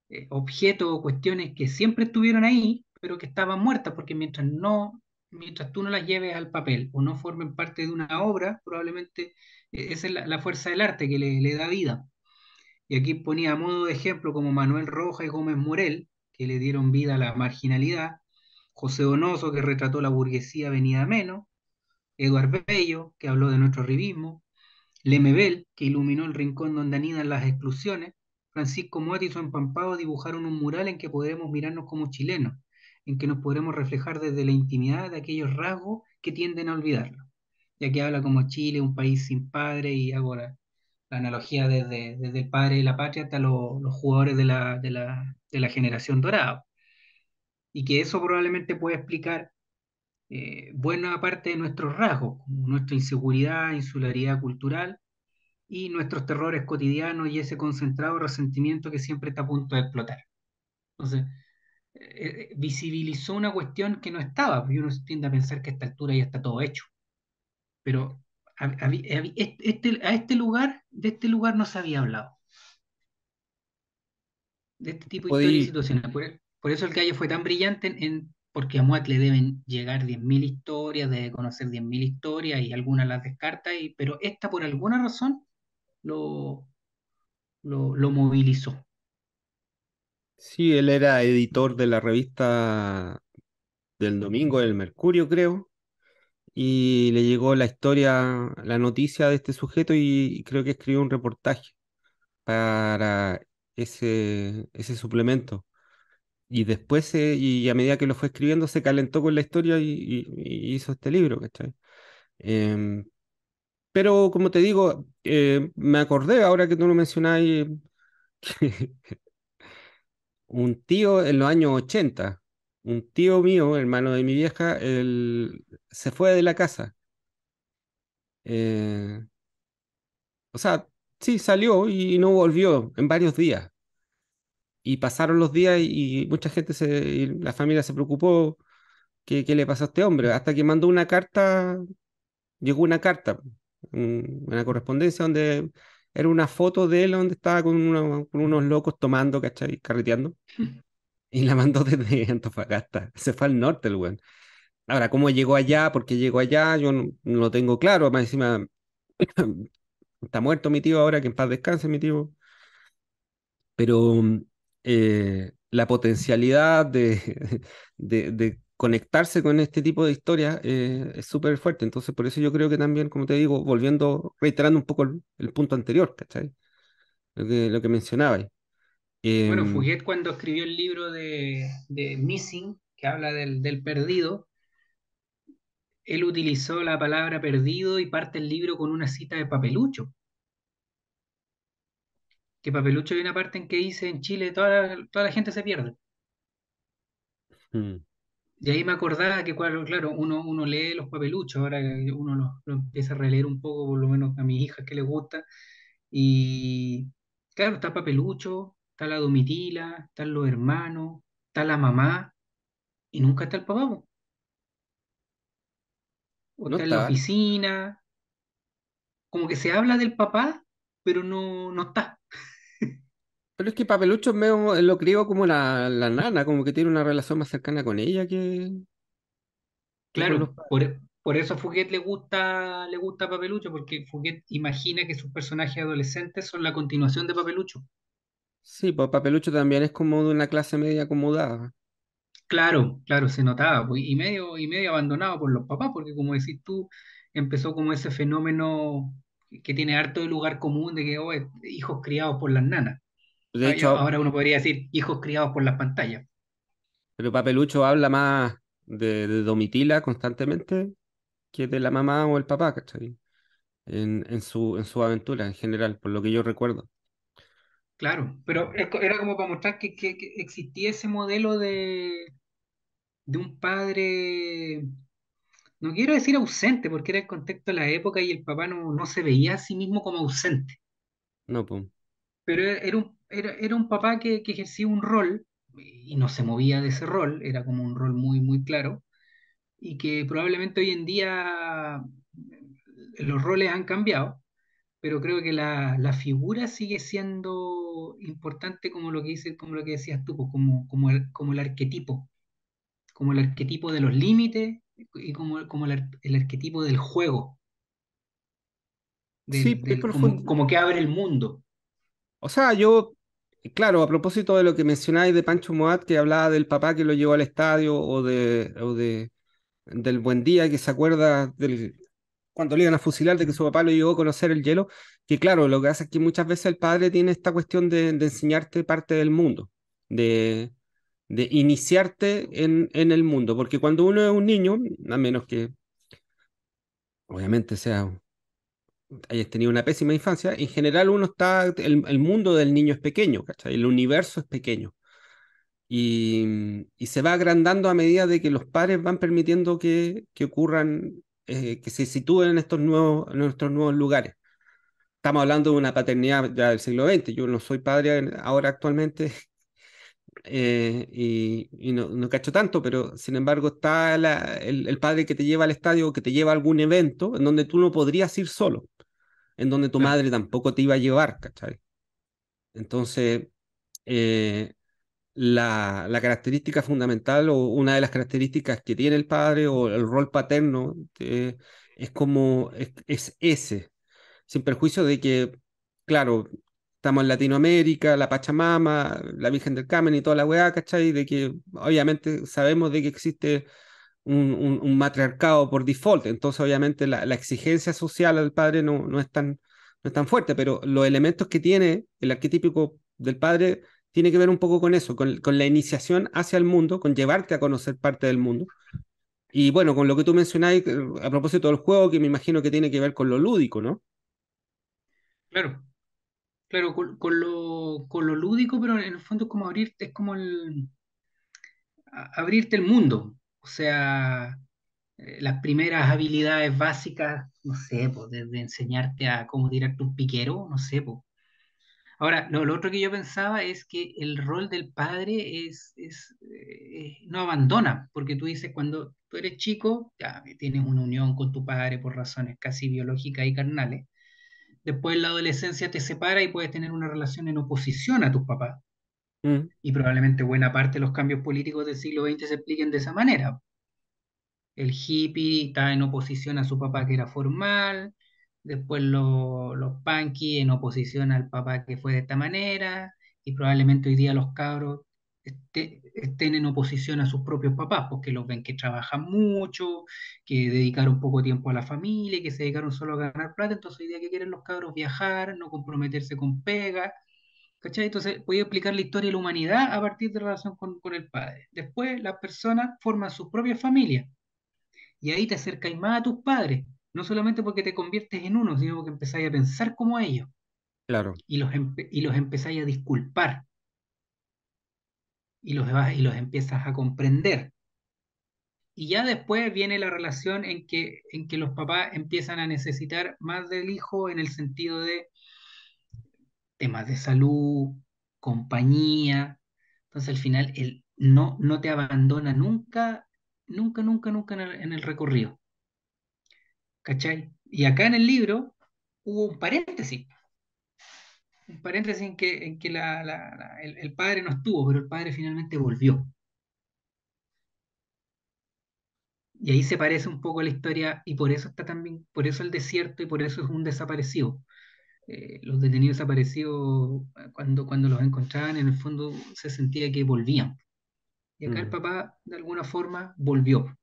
eh, objetos o cuestiones que siempre estuvieron ahí, pero que estaban muertas, porque mientras no, mientras tú no las lleves al papel o no formen parte de una obra, probablemente eh, esa es la, fuerza del arte que le, le da vida. Y aquí ponía a modo de ejemplo como Manuel Roja y Gómez Morel, que le dieron vida a la marginalidad, José Donoso, que retrató la burguesía venida menos, Eduard Bello, que habló de nuestro arribismo, Lemebel, que iluminó el rincón donde anidan las exclusiones, Francisco Moat y empampado dibujaron un mural en que podremos mirarnos como chilenos, en que nos podremos reflejar desde la intimidad de aquellos rasgos que tienden a olvidarlo. Ya que habla como Chile, un país sin padre, y ahora la analogía desde, desde el padre de la patria hasta lo- los jugadores de la, de la, de la generación dorada. Y que eso probablemente puede explicar eh, buena parte de nuestros rasgos, como nuestra inseguridad, insularidad cultural y nuestros terrores cotidianos y ese concentrado resentimiento que siempre está a punto de explotar. Entonces, eh, eh, visibilizó una cuestión que no estaba, porque uno tiende a pensar que a esta altura ya está todo hecho, pero a, a- a- este, a este lugar, de este lugar no se había hablado, de este tipo de historias y situaciones. Por, por eso el gallo fue tan brillante en, en- porque a Moat le deben llegar 10.000 historias, debe conocer 10.000 historias y algunas las descarta, y, pero esta por alguna razón lo, lo, lo movilizó. sí, él era editor de la revista del domingo, El Mercurio, creo, y le llegó la historia, la noticia de este sujeto y creo que escribió un reportaje para ese, ese suplemento. Y después, eh, y a medida que lo fue escribiendo, se calentó con la historia y, hizo este libro, ¿cachai? Em, pero como te digo, eh, me acordé ahora que tú lo mencionabas, que un tío en los años 80, un tío mío, hermano de mi vieja, él se fue de la casa. Eh, o sea, sí, salió y no volvió en varios días. Y pasaron los días y, y mucha gente, se, y la familia se preocupó, ¿qué, qué le pasó a este hombre? Hasta que mandó una carta, llegó una carta, un- una correspondencia donde era una foto de él donde estaba con, uno- con unos locos tomando, ¿cachai? Carreteando. Y la mandó desde Antofagasta. Se fue al norte el weón. Ahora, ¿cómo llegó allá? ¿Por qué llegó allá? Yo no, no lo tengo claro. Más encima, está muerto mi tío ahora, que en paz descanse mi tío. Pero eh, la potencialidad de, de, de conectarse con este tipo de historias eh, es súper fuerte. Entonces, por eso yo creo que también, como te digo, volviendo, reiterando un poco el, el punto anterior, ¿cachai? Lo que, lo que mencionabais. Bueno, Em, Fouquet cuando escribió el libro de, de Missing, que habla del, del perdido, él utilizó la palabra perdido y parte el libro con una cita de Papelucho. Que Papelucho hay una parte en que dice en Chile toda la, toda la gente se pierde. mm, Y ahí me acordaba que, claro, uno, uno lee los papeluchos, ahora uno lo, lo empieza a releer un poco, por lo menos a mis hijas que les gusta. Y claro, está Papelucho, está la Domitila, están los hermanos, está la mamá, y nunca está el papá, po. o no está en la oficina, como que se habla del papá, pero no, no está. Pero es que Papelucho es medio- lo crió como la, la nana, como que tiene una relación más cercana con ella que, que con los Claro, padres. por, por eso a Fouquet le gusta, le gusta Papelucho, porque Fouquet imagina que sus personajes adolescentes son la continuación de Papelucho. Sí, pues Papelucho también es como de una clase media acomodada. Claro, claro, se notaba, pues, y medio, y medio abandonado por los papás, porque como decís tú, empezó como ese fenómeno que tiene harto de lugar común de que, oh, hijos criados por las nanas. De Ah, yo- hecho, Ahora uno podría decir hijos criados por las pantallas. pero Papelucho habla más de, de Domitila constantemente que de la mamá o el papá, ¿cachai? En, en su, en su aventura en general, por lo que yo recuerdo. Claro, pero era como para mostrar que, que- que existía ese modelo de, de un padre, no quiero decir ausente, porque era el contexto de la época y el papá no, no se veía a sí mismo como ausente. No, pues. pero era un, era, era un papá que, que ejercía un rol y no se movía de ese rol, era como un rol muy, muy claro, y que probablemente hoy en día los roles han cambiado, pero creo que la, la figura sigue siendo importante como lo que dice, como lo que decías tú, pues, como, como, el, como el arquetipo, como el arquetipo de los límites y como, como el, el arquetipo del juego, Sí, del, como, profundo. como que abre el mundo. O sea, yo, claro, a propósito de lo que mencionáis de Pancho Moat, que hablaba del papá que lo llevó al estadio o de, o de del buen día que se acuerda cuando le iban a fusilar de que su papá lo llevó a conocer el hielo, que claro, lo que hace es que muchas veces el padre tiene esta cuestión de, de enseñarte parte del mundo, de, de iniciarte en, en el mundo, porque cuando uno es un niño, a menos que obviamente sea hayas tenido una pésima infancia, en general uno está, el, el mundo del niño es pequeño, ¿cachai? El universo es pequeño. Y, y se va agrandando a medida de que los padres van permitiendo que, que ocurran, eh, que se sitúen en estos nuevos, en nuevos lugares. Estamos hablando de una paternidad ya del siglo XX. Yo no soy padre ahora actualmente eh, y, y no, no cacho tanto, pero sin embargo está la- el, el padre que te lleva al estadio, que te lleva a algún evento en donde tú no podrías ir solo, en donde tu madre tampoco te iba a llevar, ¿cachai? Entonces, eh, la, la característica fundamental o una de las características que tiene el padre o el rol paterno eh, es como es, es ese, sin perjuicio de que, claro, estamos en Latinoamérica, la Pachamama, la Virgen del Carmen y toda la weá, ¿cachai? De que obviamente sabemos de que existe un, un- un matriarcado por default, entonces obviamente la, la exigencia social del padre no, no es tan, no es tan fuerte, pero los elementos que tiene el arquetípico del padre tiene que ver un poco con eso, con, con la iniciación hacia el mundo, con llevarte a conocer parte del mundo. Y bueno, con lo que tú mencionáis eh, a propósito del juego, que me imagino que tiene que ver con lo lúdico, ¿no? claro, claro, con, con lo, con lo lúdico, pero en el fondo es como abrirte, es como el, abrirte el mundo. O sea, eh, las primeras habilidades básicas, no sé, desde enseñarte a cómo tirarte un piquero, no sé. Ahora, lo, lo otro que yo pensaba es que el rol del padre es, es, eh, no abandona, porque tú dices, cuando tú eres chico, ya tienes una unión con tu padre por razones casi biológicas y carnales. Después la adolescencia te separa y puedes tener una relación en oposición a tus papás. Mm, Y probablemente buena parte de los cambios políticos del siglo XX se expliquen de esa manera. El hippie está en oposición a su papá que era formal, después lo- los punky en oposición al papá que fue de esta manera, y probablemente hoy día los cabros este- estén en oposición a sus propios papás, porque los ven que trabajan mucho, que dedicaron poco tiempo a la familia, que se dedicaron solo a ganar plata, entonces hoy día que quieren los cabros viajar, no comprometerse con pega, ¿cachai? Entonces voy a explicar la historia de la humanidad a partir de la relación con, con el padre. Después las personas forman sus propias familias y ahí te acercáis más a tus padres, no solamente porque te conviertes en uno, sino porque empezáis a pensar como ellos claro. y los, y los empezáis a disculpar y los, y los empiezas a comprender. Y ya después viene la relación en que, en que los papás empiezan a necesitar más del hijo en el sentido de temas de salud, compañía. Entonces al final él no, no te abandona nunca, nunca, nunca, nunca en el, recorrido. ¿Cachai? Y acá en el libro hubo un paréntesis un paréntesis en que, en que la- el, el padre no estuvo, pero el padre finalmente volvió. Y ahí se parece un poco a la historia, y por eso está también, por eso el desierto y por eso es un desaparecido. Eh, los detenidos desaparecidos, eh, cuando, cuando los encontraban, en el fondo se sentía que volvían. Y acá el Mm. papá, de alguna forma, volvió.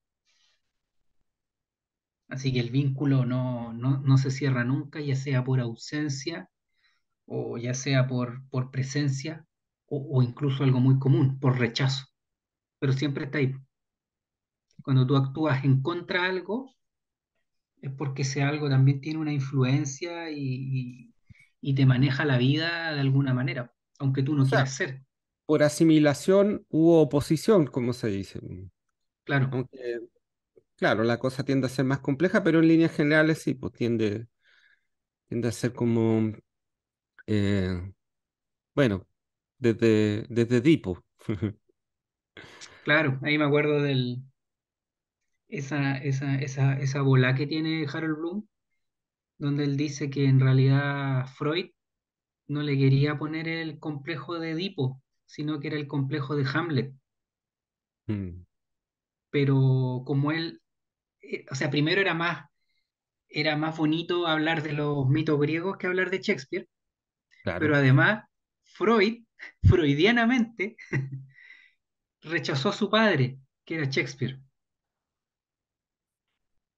Así que el vínculo no, no, no se cierra nunca, ya sea por ausencia o ya sea por, por presencia o, o incluso algo muy común, por rechazo. Pero siempre está ahí. Cuando tú actúas en contra de algo, es porque ese algo también tiene una influencia y, y- te maneja la vida de alguna manera, aunque tú O no sea, quieras ser. por asimilación hubo oposición, como se dice. Claro, Aunque, claro, la cosa tiende a ser más compleja, pero en líneas generales sí, pues tiende, tiende a ser como, eh, bueno, desde, desde Edipo. claro, ahí me acuerdo de esa, esa, esa, esa bola que tiene Harold Bloom, donde él dice que en realidad Freud no le quería poner el complejo de Edipo, sino que era el complejo de Hamlet. Mm, Pero como él, eh, o sea, primero era más, era más bonito hablar de los mitos griegos que hablar de Shakespeare, pero además Freud, freudianamente, rechazó a su padre, que era Shakespeare.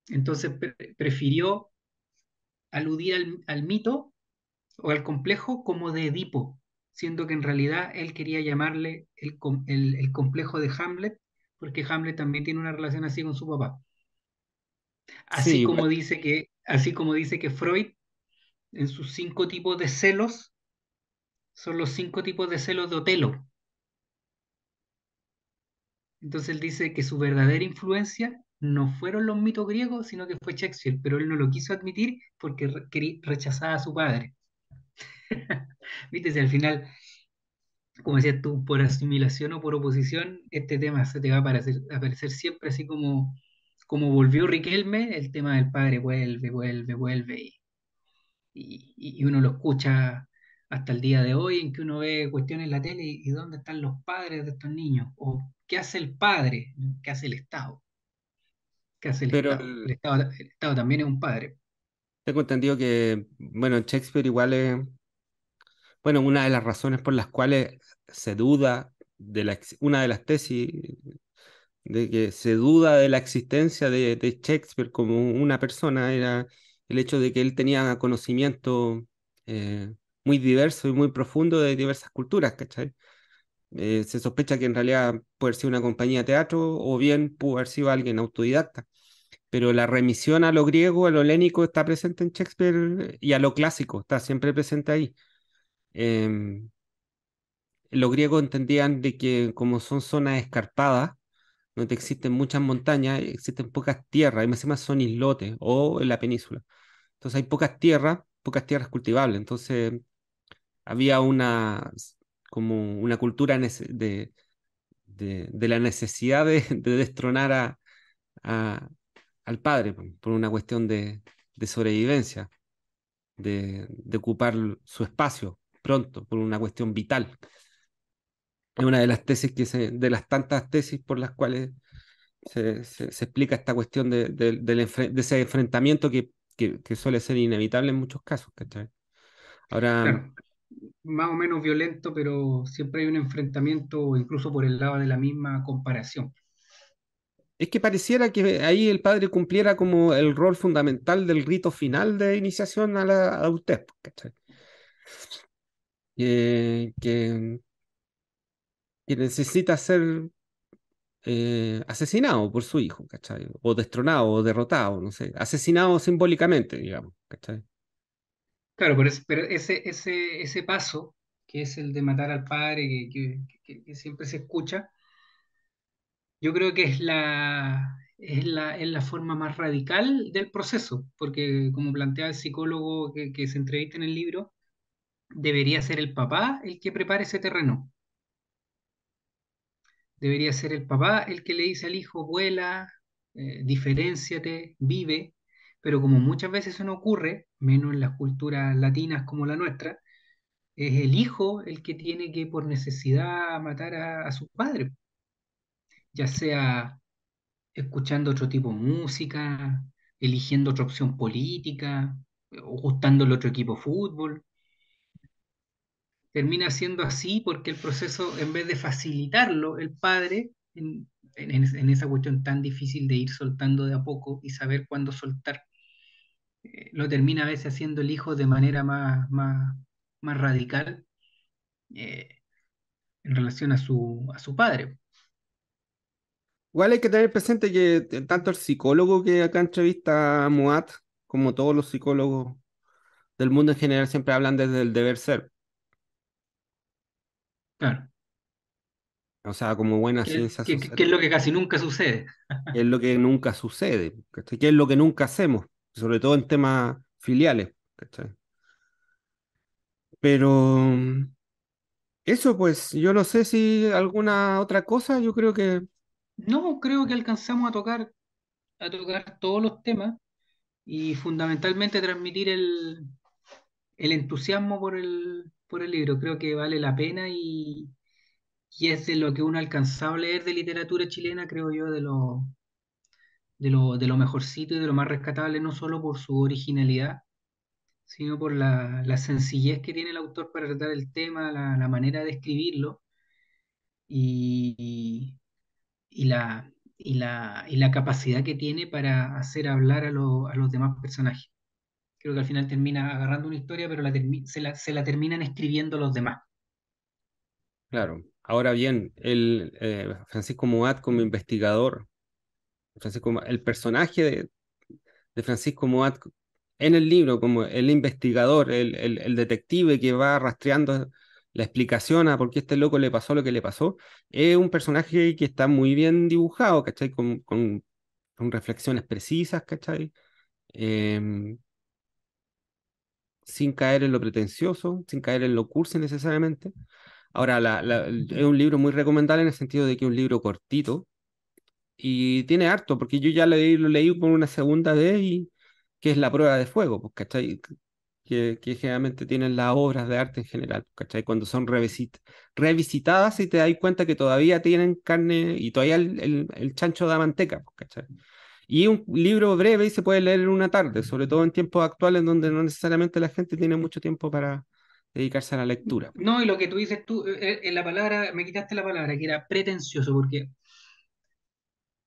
Entonces pre- prefirió aludir al, al mito o al complejo como de Edipo, siendo que en realidad él quería llamarle el, com- el- el complejo de Hamlet, porque Hamlet también tiene una relación así con su papá. Sí, Así como dice que, así como dice que Freud, en sus cinco tipos de celos, son los cinco tipos de celos de Otelo. Entonces él dice que su verdadera influencia no fueron los mitos griegos, sino que fue Shakespeare, pero él no lo quiso admitir porque rechazaba a su padre. ¿Viste? Si al final como decías tú, por asimilación o por oposición, este tema se te va a aparecer, siempre así como, como volvió Riquelme, el tema del padre vuelve, vuelve, vuelve, y, y- y uno lo escucha hasta el día de hoy, en que uno ve cuestiones en la tele y, y dónde están los padres de estos niños, o qué hace el padre, qué hace el Estado, qué hace el pero Estado. El Estado, el Estado también es un padre. tengo entendido que, bueno, Shakespeare igual es, bueno, una de las razones por las cuales se duda de la, una de las tesis de que se duda de la existencia de, de Shakespeare como una persona era el hecho de que él tenía conocimiento eh, muy diverso y muy profundo de diversas culturas, ¿cachai? Eh, se sospecha que en realidad puede ser una compañía de teatro o bien pudo haber sido alguien autodidacta, pero la remisión a lo griego, a lo helénico está presente en Shakespeare y a lo clásico está siempre presente ahí. Em, los griegos entendían de que como son zonas escarpadas, donde existen muchas montañas, existen pocas tierras, y más encima son islotes o en la península. Entonces hay pocas tierras, pocas tierras cultivables. Entonces había una como una cultura de, de la necesidad de, de destronar a, a- al padre por, una cuestión de, sobrevivencia, de, ocupar su espacio pronto, por una cuestión vital. Es una de las tesis que se, de las tantas tesis por las cuales se, se- explica esta cuestión de, de- de ese enfrentamiento que, que- suele ser inevitable en muchos casos. Ahora, Claro, más o menos violento, pero siempre hay un enfrentamiento, incluso por el lado de la misma comparación. Es que pareciera que ahí el padre cumpliera como el rol fundamental del rito final de iniciación a la adultez, ¿cachai? Que, que, necesita ser eh, asesinado por su hijo, ¿cachai? O destronado, o derrotado, no sé, asesinado simbólicamente, digamos, ¿cachai? Claro, pero, pero ese, ese, ese paso, que es el de matar al padre, que- que- que siempre se escucha, yo creo que es la, es la, es la forma más radical del proceso, porque como plantea el psicólogo que, se entrevista en el libro, debería ser el papá el que prepare ese terreno. Debería ser el papá el que le dice al hijo, vuela, eh, diferénciate, vive, pero como muchas veces eso no ocurre, menos en las culturas latinas como la nuestra, es el hijo el que tiene que por necesidad matar a, a su padre, ya sea escuchando otro tipo de música, eligiendo otra opción política, o gustándole otro equipo de fútbol. Termina siendo así porque el proceso, en vez de facilitarlo, el padre, en, en- esa cuestión tan difícil de ir soltando de a poco y saber cuándo soltar, eh, lo termina a veces haciendo el hijo de manera más, más, más radical eh, en relación a su, a su padre. Igual hay que tener presente que t- tanto el psicólogo que acá entrevista a Muat, como todos los psicólogos del mundo en general, siempre hablan desde el deber ser, Claro. o sea, como buena ciencia que- que es lo que casi nunca sucede. es lo que nunca sucede, ¿cachai? Que es lo que nunca hacemos, sobre todo en temas filiales, ¿cachai? Pero mm, eso, pues, yo no sé si alguna otra cosa, yo creo que No, creo que alcanzamos a tocar, a tocar todos los temas. y fundamentalmente transmitir el, el entusiasmo por el, por el libro. Creo que vale la pena y, y es de lo que uno ha alcanzado a leer de literatura chilena, creo yo, de lo, de lo, de lo mejorcito y de lo más rescatable, no solo por su originalidad, sino por la, la sencillez que tiene el autor para tratar el tema, la, la manera de escribirlo y, y, la, y, la, y la capacidad que tiene para hacer hablar a, a los demás personajes. Creo que al final termina agarrando una historia, pero se la, se la terminan escribiendo los demás. Claro. Ahora bien, el eh, Francisco Moat como investigador, Francisco, el personaje de, Francisco Moat en el libro, como el investigador, el, el detective que va rastreando la explicación a por qué este loco le pasó lo que le pasó, es un personaje que está muy bien dibujado, ¿cachai? Con, con, con reflexiones precisas, ¿cachai? Em, sin caer en lo pretencioso, sin caer en lo cursi necesariamente. Ahora, la- es un libro muy recomendable en el sentido de que es un libro cortito y tiene harto, porque yo ya leí, lo leí por una segunda vez y que es la prueba de fuego, pues, ¿cachai? Que, generalmente tienen las obras de arte en general, ¿cachai? Cuando son revisit- revisitadas y te das cuenta que todavía tienen carne y todavía el, el- chancho da manteca, pues, ¿cachai? Y un libro breve y se puede leer en una tarde, sobre todo en tiempos actuales donde no necesariamente la gente tiene mucho tiempo para dedicarse a la lectura. No, y lo que tú dices tú, eh, eh, en la palabra, me quitaste la palabra, que era pretencioso, porque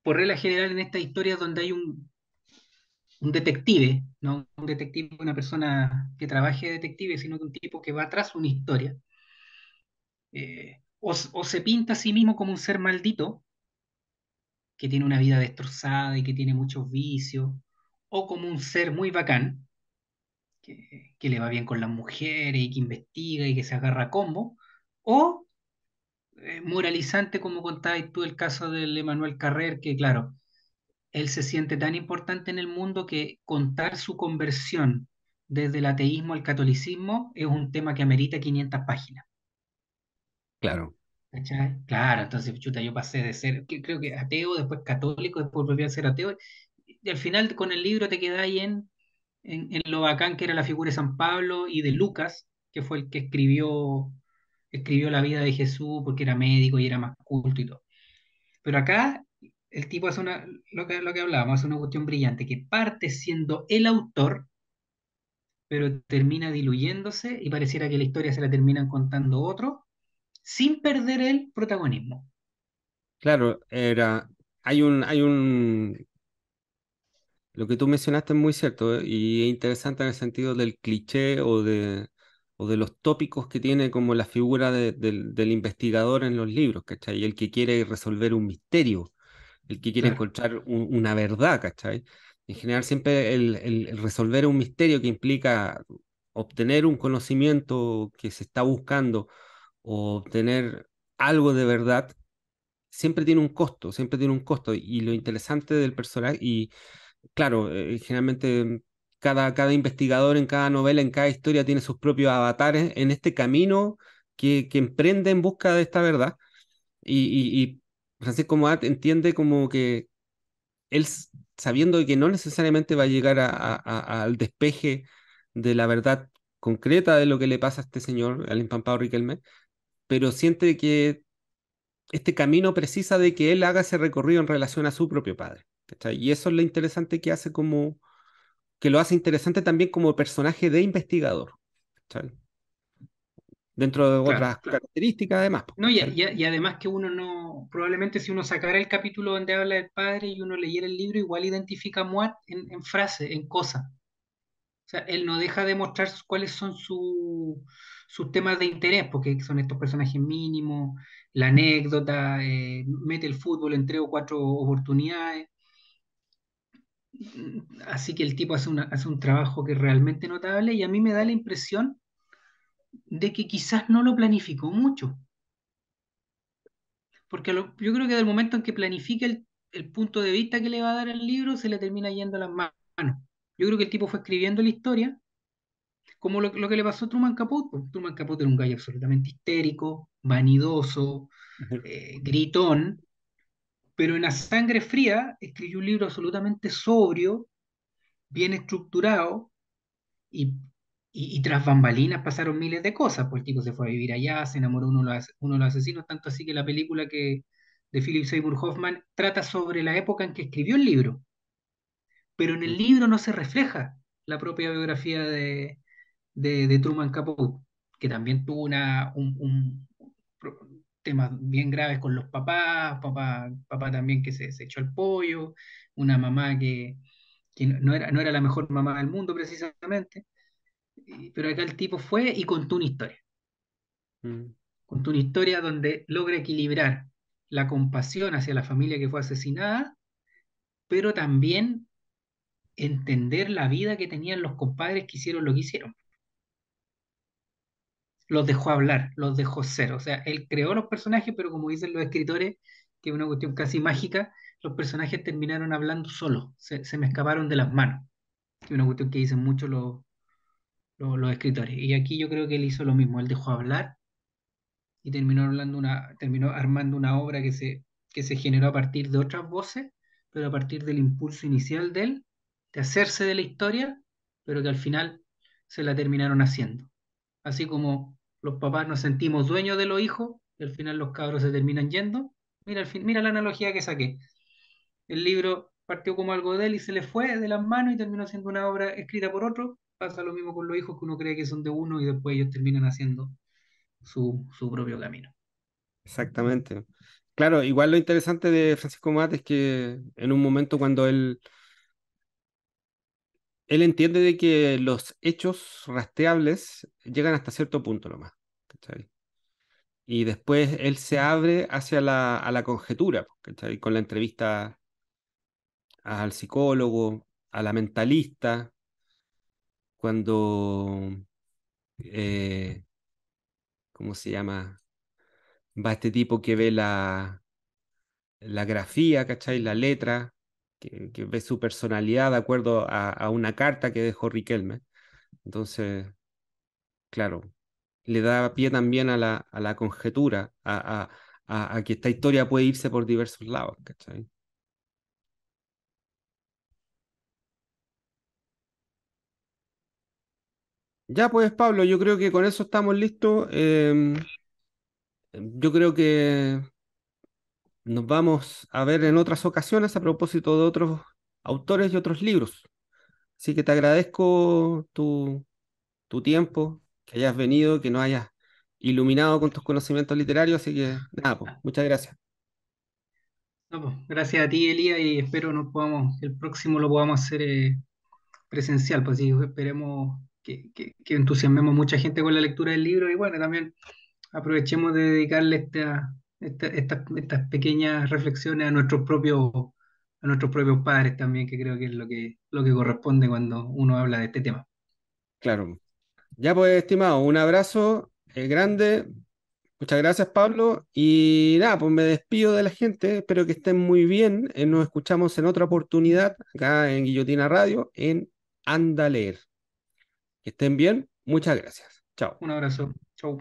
por regla general en estas historias donde hay un, un detective, no un detective, una persona que trabaje de detective, sino que un tipo que va tras una historia, eh, o, se pinta a sí mismo como un ser maldito, que tiene una vida destrozada y que tiene muchos vicios, o como un ser muy bacán, que, que le va bien con las mujeres y que investiga y que se agarra a combo, o eh, moralizante como contabas tú el caso del Emanuel Carrer, que claro, él se siente tan importante en el mundo que contar su conversión desde el ateísmo al catolicismo es un tema que amerita 500 páginas. Claro, ¿cachai? Claro, entonces, chuta, yo pasé de ser, creo que ateo, después católico, después volví a ser ateo, y al final con el libro te quedas ahí en, en, en lo bacán que era la figura de San Pablo y de Lucas, que fue el que escribió, escribió la vida de Jesús porque era médico y era más culto y todo. Pero acá el tipo hace una, lo que, lo que hablábamos, hace una cuestión brillante, que parte siendo el autor, pero termina diluyéndose y pareciera que la historia se la terminan contando otros, sin perder el protagonismo. claro, era, hay un, hay un, lo que tú mencionaste es muy cierto, ¿eh? Y es interesante en el sentido del cliché o de, o de los tópicos que tiene como la figura de- del, del investigador en los libros, ¿cachai? El que quiere resolver un misterio, el que quiere Claro, encontrar un- una verdad, ¿cachai? En general siempre el, el- el resolver un misterio que implica obtener un conocimiento que se está buscando o obtener algo de verdad, siempre tiene un costo, siempre tiene un costo. Y lo interesante del personaje, y claro, eh, generalmente cada, cada investigador en cada novela, en cada historia tiene sus propios avatares en este camino que, que emprende en busca de esta verdad. Y, y, y Francisco Moat entiende como que él, sabiendo que no necesariamente va a llegar al despeje de la verdad concreta de lo que le pasa a este señor, al empampado Riquelme, pero siente que este camino precisa de que él haga ese recorrido en relación a su propio padre. Y eso es lo interesante que hace como, que lo hace interesante también como personaje de investigador. Dentro de claro. otras características además. No, y, y- y además que uno no, probablemente si uno sacara el capítulo donde habla del padre y uno leyera el libro, igual identifica a Moat en, en frase, en cosa. O sea, él no deja de mostrar cuáles son su- sus temas de interés, porque son estos personajes mínimos, la anécdota, eh, mete el fútbol en tres o cuatro oportunidades. Así que el tipo hace, una- hace un trabajo que es realmente notable y a mí me da la impresión de que quizás no lo planificó mucho, porque lo- yo creo que del momento en que planifica el, el punto de vista que le va a dar el libro, se le termina yendo a las manos. Yo creo que el tipo fue escribiendo la historia como lo, lo que le pasó a Truman Capote. pues. Truman Capote era un gallo absolutamente histérico, vanidoso, eh, gritón, pero en la sangre fría escribió un libro absolutamente sobrio, bien estructurado y, y, y tras bambalinas pasaron miles de cosas, pues el tipo se fue a vivir allá, se enamoró uno de los, uno de los asesinos, tanto así que la película que de Philip Seymour Hoffman trata sobre la época en que escribió el libro, pero en el libro no se refleja la propia biografía de, de, de Truman Capote, que también tuvo una, un, un- temas bien graves con los papás, papá, papá también que se, se echó el pollo, una mamá que, que no era, no era la mejor mamá del mundo precisamente, pero acá el tipo fue y contó una historia, Mm. contó una historia donde logra equilibrar la compasión hacia la familia que fue asesinada, pero también entender la vida que tenían los compadres que hicieron lo que hicieron. Los dejó hablar, los dejó ser. O sea, él creó los personajes, pero como dicen los escritores, que es una cuestión casi mágica, los personajes terminaron hablando solos, se, se me escaparon de las manos. Es una cuestión que dicen mucho los, los, escritores. Y aquí yo creo que él hizo lo mismo, él dejó hablar y terminó hablando una, terminó armando una obra que se, que se generó a partir de otras voces, pero a partir del impulso inicial de él, de hacerse de la historia, pero que al final se la terminaron haciendo. Así como los papás nos sentimos dueños de los hijos, y al final los cabros se terminan yendo. Mira, al fin, mira la analogía que saqué. El libro partió como algo de él y se le fue de las manos y terminó siendo una obra escrita por otro. Pasa lo mismo con los hijos que uno cree que son de uno y después ellos terminan haciendo su, su propio camino. Exactamente. Claro, igual lo interesante de Francisco Mate es que en un momento cuando él, él entiende de que los hechos rastreables llegan hasta cierto punto nomás, ¿cachai? Y después él se abre hacia la, a la conjetura, ¿cachai? Con la entrevista al psicólogo, a la mentalista, cuando, eh, ¿cómo se llama? Va este tipo que ve la, la grafía, ¿cachai? La letra, que, ve su personalidad de acuerdo a, una carta que dejó Riquelme. Entonces, claro, le da pie también a la, a la conjetura, a, a que esta historia puede irse por diversos lados, ¿cachai? Ya pues, Pablo, yo creo que con eso estamos listos. Em, yo creo que nos vamos a ver en otras ocasiones a propósito de otros autores y otros libros. Así que te agradezco tu, tu tiempo, que hayas venido, que nos hayas iluminado con tus conocimientos literarios. Así que nada, pues, muchas gracias. Pues, gracias a ti, Elías, y espero nos podamos, el próximo lo podamos hacer eh, presencial, pues sí, esperemos que, entusiasmemos mucha gente con la lectura del libro y bueno, también aprovechemos de dedicarle esta, esta- estas, pequeñas reflexiones a nuestros propios, a nuestros propios padres también, que creo que es lo que, lo que corresponde cuando uno habla de este tema. Claro. Ya pues, estimado, un abrazo eh, grande. Muchas gracias, Pablo. Y nada, pues me despido de la gente. Espero que estén muy bien. Eh, nos escuchamos en otra oportunidad acá en Guillotina Radio en Anda Leer. Que estén bien. Muchas gracias. Chao. Un abrazo. Chau.